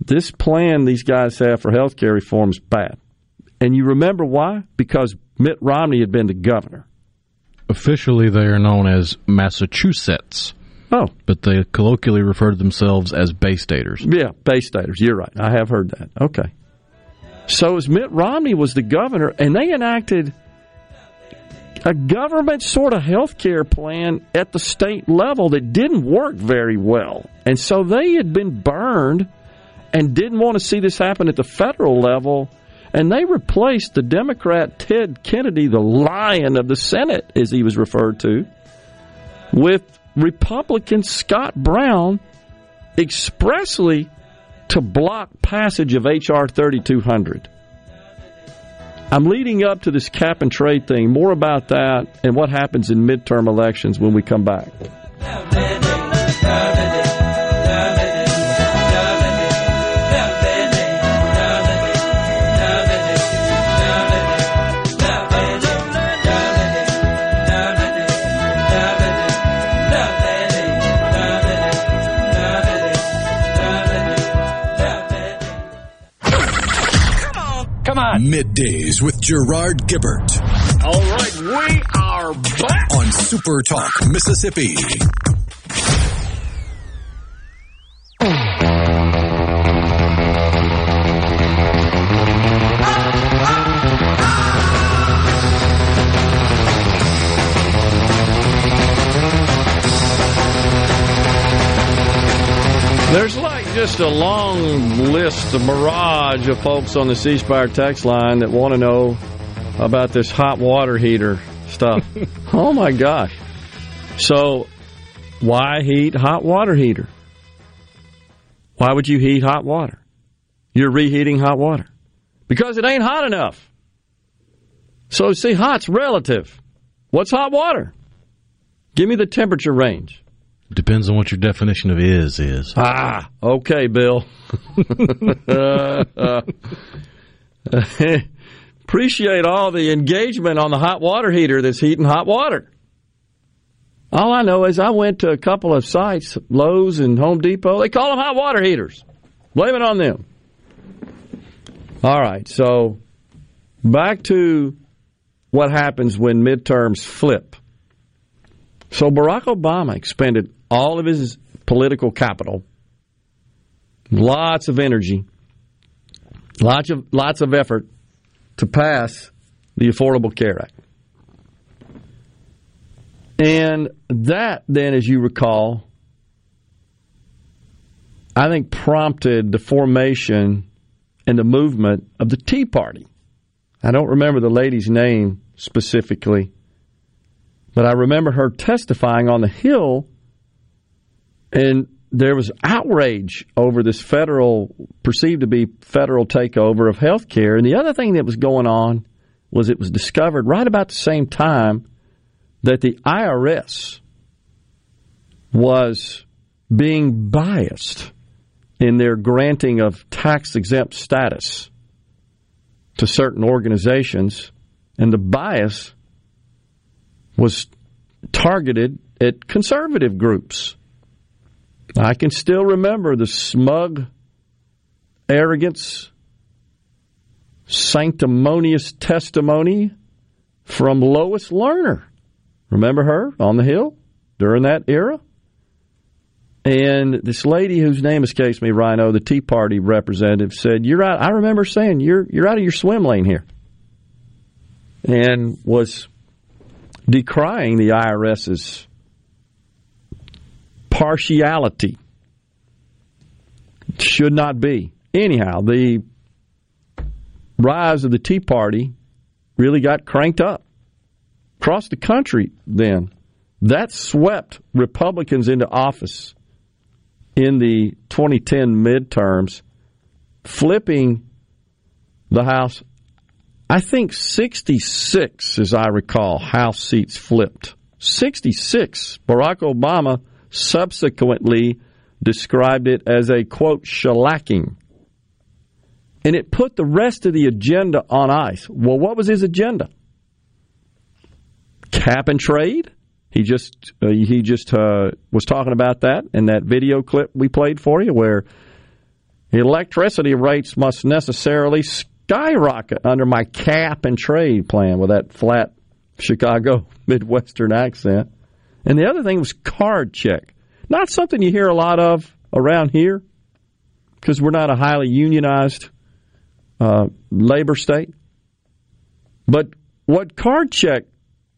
this plan these guys have for health care reform is bad. And you remember why? Because Mitt Romney had been the governor. Officially, they are known as Massachusetts. Oh. But they colloquially refer to themselves as Bay Staters. Yeah, Bay Staters. You're right. I have heard that. Okay. So as Mitt Romney was the governor, and they enacted a government sort of health care plan at the state level that didn't work very well. And so they had been burned and didn't want to see this happen at the federal level. And they replaced the Democrat Ted Kennedy, the lion of the Senate, as he was referred to, with Republican Scott Brown expressly to block passage of H.R. 3200. I'm leading up to this cap and trade thing. More about that and what happens in midterm elections when we come back. Middays with Gerard Gibert All right, we are back. on Super Talk, Mississippi. There's like just a long list, a barrage of folks on the C Spire text line that want to know about this hot water heater stuff. (laughs) oh my gosh. So, why heat hot water heater? Why would you heat hot water? You're reheating hot water because it ain't hot enough. So, see, hot's relative. What's hot water? Give me the temperature range. Depends on what your definition of is is. Ah, okay, Bill. (laughs) Appreciate all the engagement on the hot water heater that's heating hot water. All I know is I went to a couple of sites, Lowe's and Home Depot. They call them hot water heaters. Blame it on them. All right, so back to what happens when midterms flip. So Barack Obama expended all of his political capital, lots of energy, lots of lots of effort to pass the Affordable Care Act. And that then, as you recall, I think prompted the formation and the movement of the Tea Party. I don't remember the lady's name specifically, but I remember her testifying on the Hill, and there was outrage over this federal, perceived to be federal takeover of health care. And the other thing that was going on was it was discovered right about the same time that the IRS was being biased in their granting of tax exempt status to certain organizations, and the bias was targeted at conservative groups. I can still remember the smug arrogance, sanctimonious testimony from Lois Lerner. Remember her on the Hill during that era? And this lady whose name escapes me, Rhino, the Tea Party representative, said, You're out I remember saying you're you're out of your swim lane here. And was decrying the IRS's partiality. Should not be. Anyhow, the rise of the Tea Party really got cranked up across the country then. That swept Republicans into office in the 2010 midterms, flipping the House. I think 66, as I recall, House seats flipped. 66. Barack Obama subsequently described it as a quote shellacking. And it put the rest of the agenda on ice. Well, what was his agenda? Cap and trade? He just uh, he just uh, was talking about that in that video clip we played for you, where electricity rates must necessarily skyrocket under my cap and trade plan with that flat Chicago (laughs) Midwestern accent. And the other thing was card check. Not something you hear a lot of around here because we're not a highly unionized uh, labor state. But what card check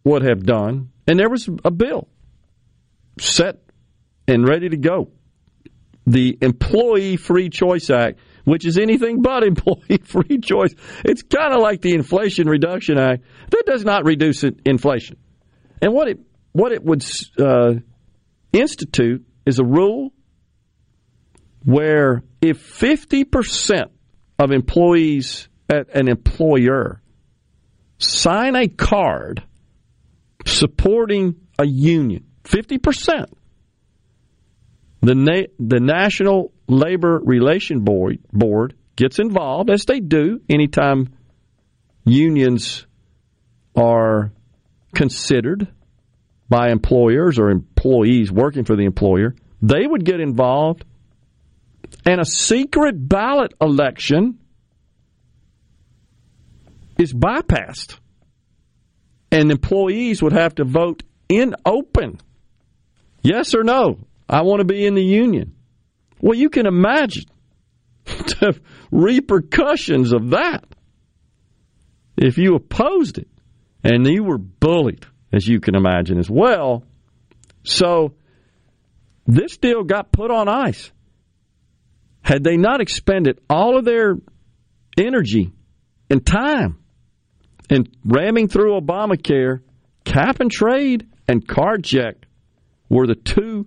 would have done, and there was a bill set and ready to go. The Employee Free Choice Act, which is anything but (laughs) employee free choice. It's kind of like the Inflation Reduction Act that does not reduce inflation. And what it what it would uh, institute is a rule where if 50% of employees at an employer sign a card supporting a union, 50%, the, Na- the National Labor Relation Board, Board gets involved, as they do anytime unions are considered by employers or employees working for the employer, they would get involved, and a secret ballot election is bypassed. And employees would have to vote in open. Yes or no? I want to be in the union. Well, you can imagine (laughs) the repercussions of that if you opposed it and you were bullied, as you can imagine as well. So this deal got put on ice. Had they not expended all of their energy and time in ramming through Obamacare, cap and trade and card check were the two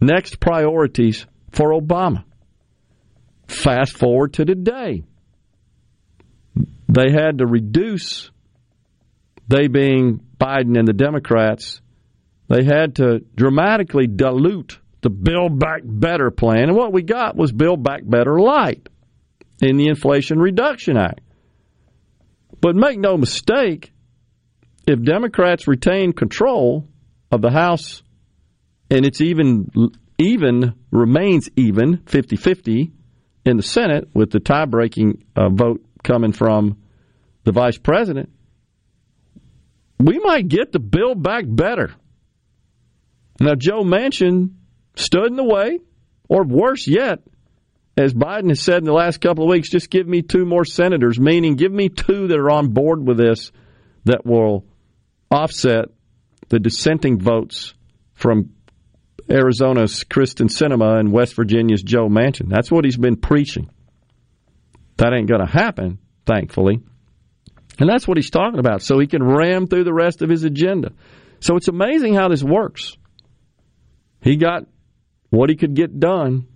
next priorities for Obama. Fast forward to today. They had to reduce, they being Biden and the Democrats, they had to dramatically dilute the Build Back Better plan. And what we got was Build Back Better Light in the Inflation Reduction Act. But make no mistake, if Democrats retain control of the House and it's even even remains even 50-50 in the Senate with the tie-breaking uh, vote coming from the vice president, we might get the bill back better. Now, Joe Manchin stood in the way, or worse yet, as Biden has said in the last couple of weeks, just give me two more senators, meaning give me two that are on board with this that will offset the dissenting votes from Arizona's Kyrsten Sinema and West Virginia's Joe Manchin. That's what he's been preaching. That ain't going to happen, thankfully. And that's what he's talking about, so he can ram through the rest of his agenda. So it's amazing how this works. He got what he could get done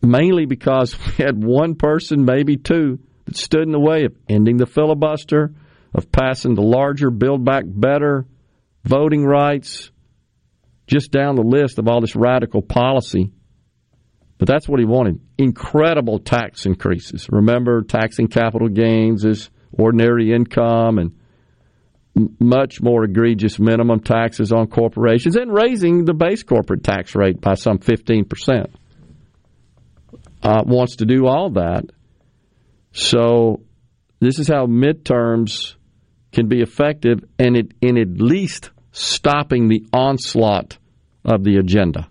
mainly because we had one person, maybe two, that stood in the way of ending the filibuster, of passing the larger Build Back Better, voting rights, just down the list of all this radical policy. But that's what he wanted incredible tax increases. Remember, taxing capital gains is ordinary income and much more egregious minimum taxes on corporations and raising the base corporate tax rate by some 15% uh, wants to do all that. So this is how midterms can be effective, and it in at least stopping the onslaught of the agenda.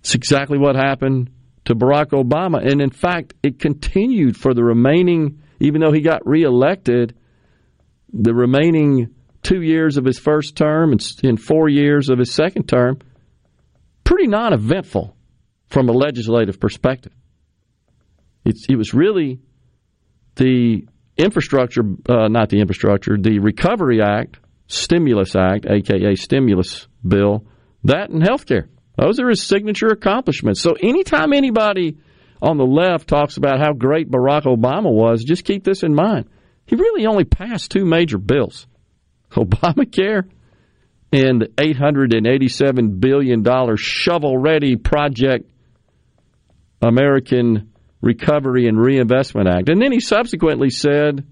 It's exactly what happened to Barack Obama, and in fact, it continued for the remaining. Even though he got reelected, the remaining two years of his first term and, four years of his second term, pretty non-eventful from a legislative perspective. It's, it was really the infrastructure, uh, not the infrastructure, the Recovery Act, Stimulus Act, aka stimulus bill, that and health care. Those are his signature accomplishments. So anytime anybody on the left talks about how great Barack Obama was, just keep this in mind. He really only passed two major bills (laughs) Obamacare and the $887 billion shovel ready project American Recovery and Reinvestment Act. And then he subsequently said,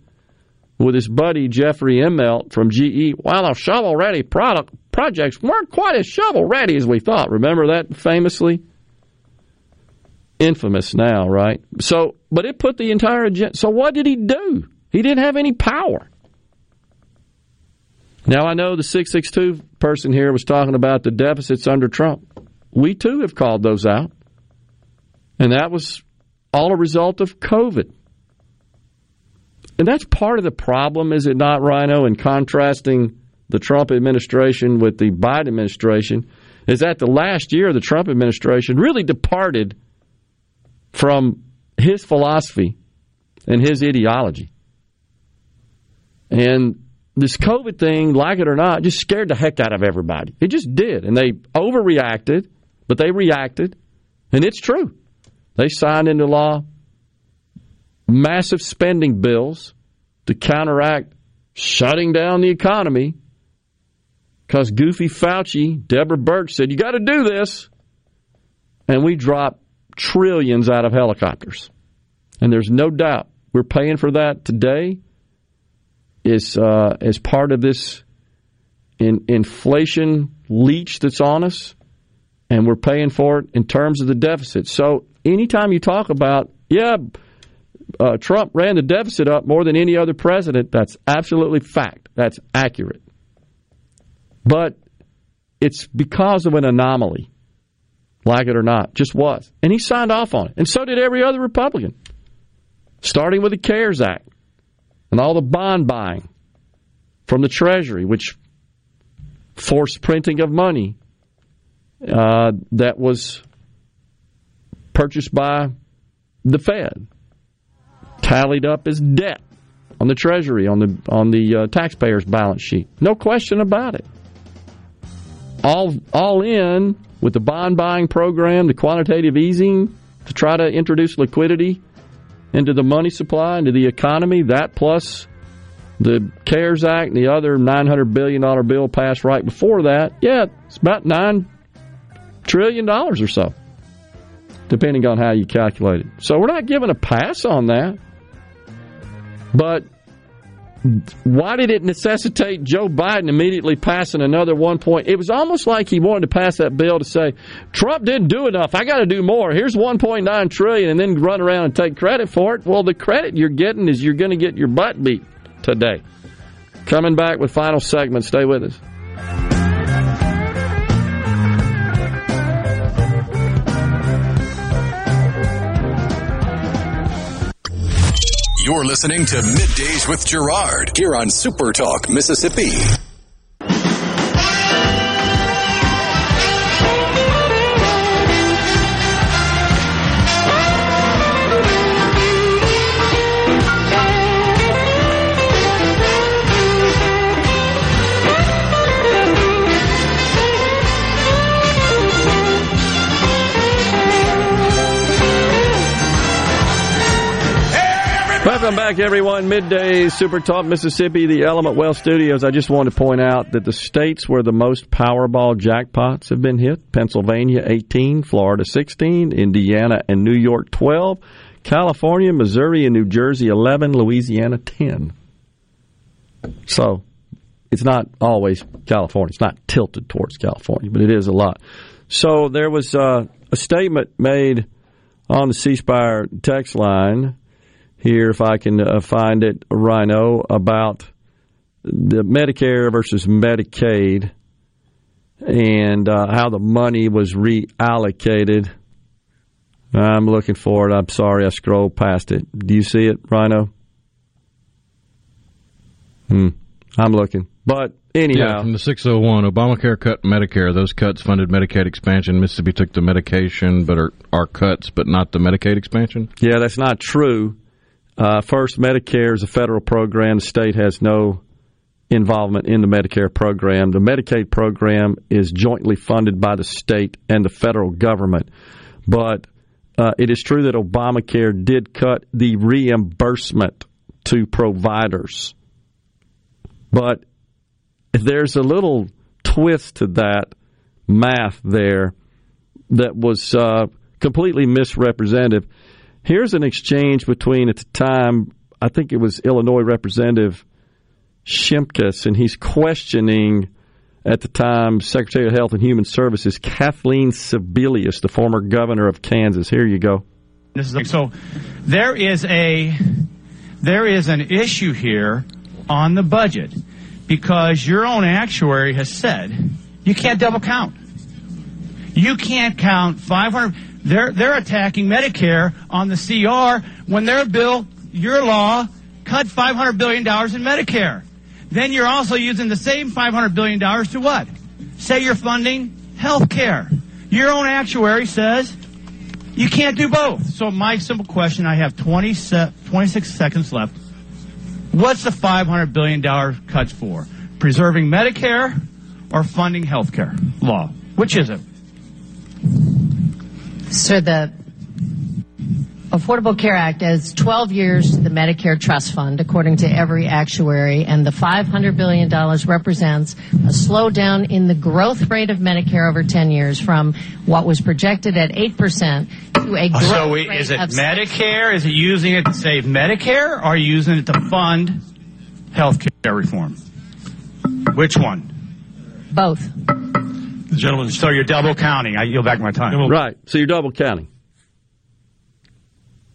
with his buddy Jeffrey Immelt from GE, while our shovel ready product projects weren't quite as shovel ready as we thought. Remember that famously? Infamous now, right? So, but it put the entire agenda. So, what did he do? He didn't have any power. Now, I know the 662 person here was talking about the deficits under Trump. We too have called those out. And that was all a result of COVID. And that's part of the problem, is it not, Rhino, in contrasting the Trump administration with the Biden administration, is that the last year the Trump administration really departed from his philosophy and his ideology. And this COVID thing, like it or not, just scared the heck out of everybody. It just did. And they overreacted, but they reacted. And it's true. They signed into law massive spending bills to counteract shutting down the economy because goofy Fauci, Deborah Birx said, you got to do this. And we dropped trillions out of helicopters. And there's no doubt we're paying for that today is uh, as part of this in, inflation leech that's on us, and we're paying for it in terms of the deficit. So anytime you talk about, yeah, uh, Trump ran the deficit up more than any other president. That's absolutely fact. That's accurate. But it's because of an anomaly, like it or not, just was. And he signed off on it. And so did every other Republican, starting with the CARES Act and all the bond buying from the Treasury, which forced printing of money uh, that was purchased by the Fed, tallied up as debt on the Treasury, on the on the uh, taxpayer's balance sheet. No question about it. All all in with the bond buying program, the quantitative easing to try to introduce liquidity into the money supply, into the economy. That plus the CARES Act and the other $900 billion bill passed right before that, yeah, it's about $9 trillion or so, depending on how you calculate it. So we're not giving a pass on that. But why did it necessitate Joe Biden immediately passing another one point? It was almost like he wanted to pass that bill to say, Trump didn't do enough. I got to do more. Here's 1.9 trillion and then run around and take credit for it. Well, the credit you're getting is you're going to get your butt beat today. Coming back with final segment. Stay with us. You're listening to Middays with Gerard here on Super Talk, Mississippi. Welcome back, everyone. Midday Super Talk Mississippi, the Element Wealth Studios. I just wanted to point out that the states where the most Powerball jackpots have been hit Pennsylvania 18, Florida 16, Indiana and New York 12, California, Missouri, and New Jersey 11, Louisiana 10. So it's not always California. It's not tilted towards California, but it is a lot. So there was uh, a statement made on the C Spire text line here, if I can uh, find it, Rhino, about the Medicare versus Medicaid and uh, how the money was reallocated. I'm looking for it. I'm sorry, I scrolled past it. Do you see it, Rhino? Hmm. I'm looking. But anyhow. Yeah, from the 601, Obamacare cut Medicare. Those cuts funded Medicaid expansion. Mississippi took the medication, but are, are cuts, but not the Medicaid expansion? Yeah, that's not true. Uh, first, Medicare is a federal program. The state has no involvement in the Medicare program. The Medicaid program is jointly funded by the state and the federal government. But uh, it is true that Obamacare did cut the reimbursement to providers. But there's a little twist to that math there that was uh, completely misrepresentative. Here's an exchange between, at the time, I think it was Illinois Representative Shimkus, and he's questioning at the time Secretary of Health and Human Services Kathleen Sebelius, the former governor of Kansas. Here you go. So there is a there is an issue here on the budget because your own actuary has said you can't double count. You can't count 500 they're they're attacking Medicare on the CR when their bill, your law, cut 500 billion dollars in Medicare. Then you're also using the same 500 billion dollars to what? Say you're funding health care. Your own actuary says you can't do both. So my simple question, I have 20 se- 26 seconds left. What's the 500 billion dollar cuts for? Preserving Medicare or funding health care law? Which is it? So the Affordable Care Act is 12 years to the Medicare Trust Fund, according to every actuary, and the $500 billion represents a slowdown in the growth rate of Medicare over 10 years from what was projected at 8% to a oh, growth so rate is it of Medicare? Is it using it to save Medicare, or are you using it to fund health care reform? Which one? both. The gentleman. So you're double counting. I yield back my time. Right. So you're double counting.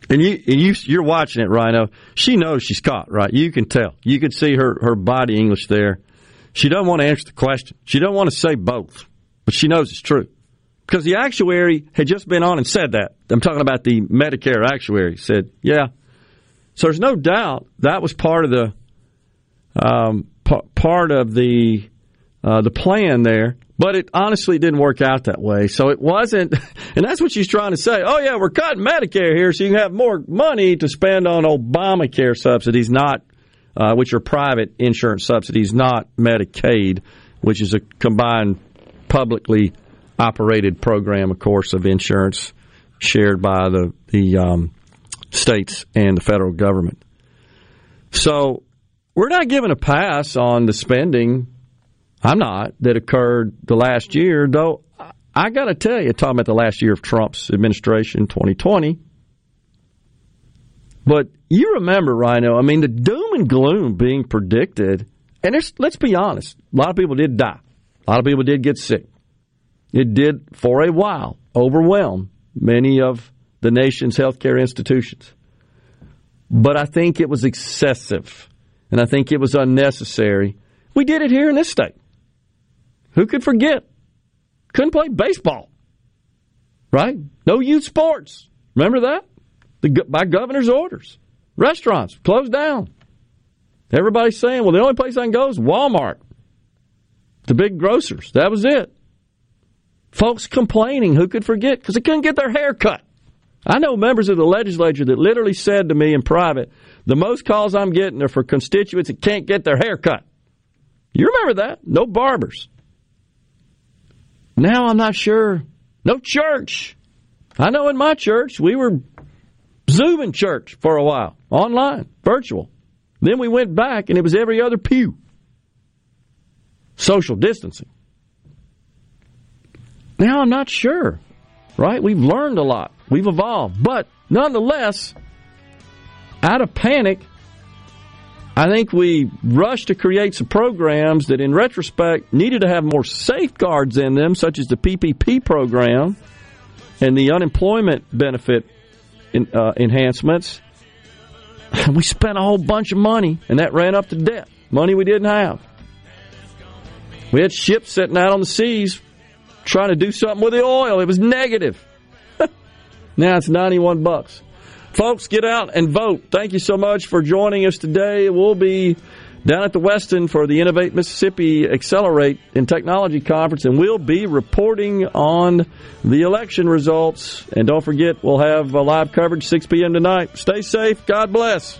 And you, and you, you're watching it, Rhino. She knows she's caught, right? You can tell. You can see her, her body English there. She doesn't want to answer the question. She doesn't want to say both, but she knows it's true because the actuary had just been on and said that. I'm talking about the Medicare actuary said, yeah. So there's no doubt that was part of the um, p- part of the uh, the plan there. But it honestly didn't work out that way. So it wasn't, (laughs) and that's what she's trying to say. Oh yeah, we're cutting Medicare here so you can have more money to spend on Obamacare subsidies, not uh, which are private insurance subsidies, not Medicaid, which is a combined publicly operated program, of course, of insurance shared by the the um, states and the federal government. So we're not giving a pass on the spending. I'm not that occurred the last year, though. I got to tell you, talking about the last year of Trump's administration, 2020. But you remember, Rhino, I mean, the doom and gloom being predicted, and let's be honest, a lot of people did die. A lot of people did get sick. It did, for a while, overwhelm many of the nation's healthcare institutions. But I think it was excessive, and I think it was unnecessary. We did it here in this state. Who could forget? Couldn't play baseball, right? No youth sports. Remember that? The, by governor's orders. Restaurants closed down. Everybody's saying, well, the only place I can go is Walmart. The big grocers. That was it. Folks complaining, who could forget? Because they couldn't get their hair cut. I know members of the legislature that literally said to me in private, the most calls I'm getting are for constituents that can't get their hair cut. You remember that? No barbers. Now I'm not sure. No church. I know in my church we were Zooming church for a while, online, virtual. Then we went back and it was every other pew. Social distancing. Now I'm not sure, right? We've learned a lot. We've evolved. But nonetheless, out of panic, I think we rushed to create some programs that, in retrospect, needed to have more safeguards in them, such as the PPP program and the unemployment benefit in, uh, enhancements. (laughs) We spent a whole bunch of money, and that ran up to debt. Money we didn't have. We had ships sitting out on the seas trying to do something with the oil. It was negative. (laughs) now it's 91 bucks. Folks, get out and vote. Thank you so much for joining us today. We'll be down at the Westin for the Innovate Mississippi Accelerate in Technology Conference, and we'll be reporting on the election results. And don't forget, we'll have a live coverage 6 p.m. tonight. Stay safe. God bless.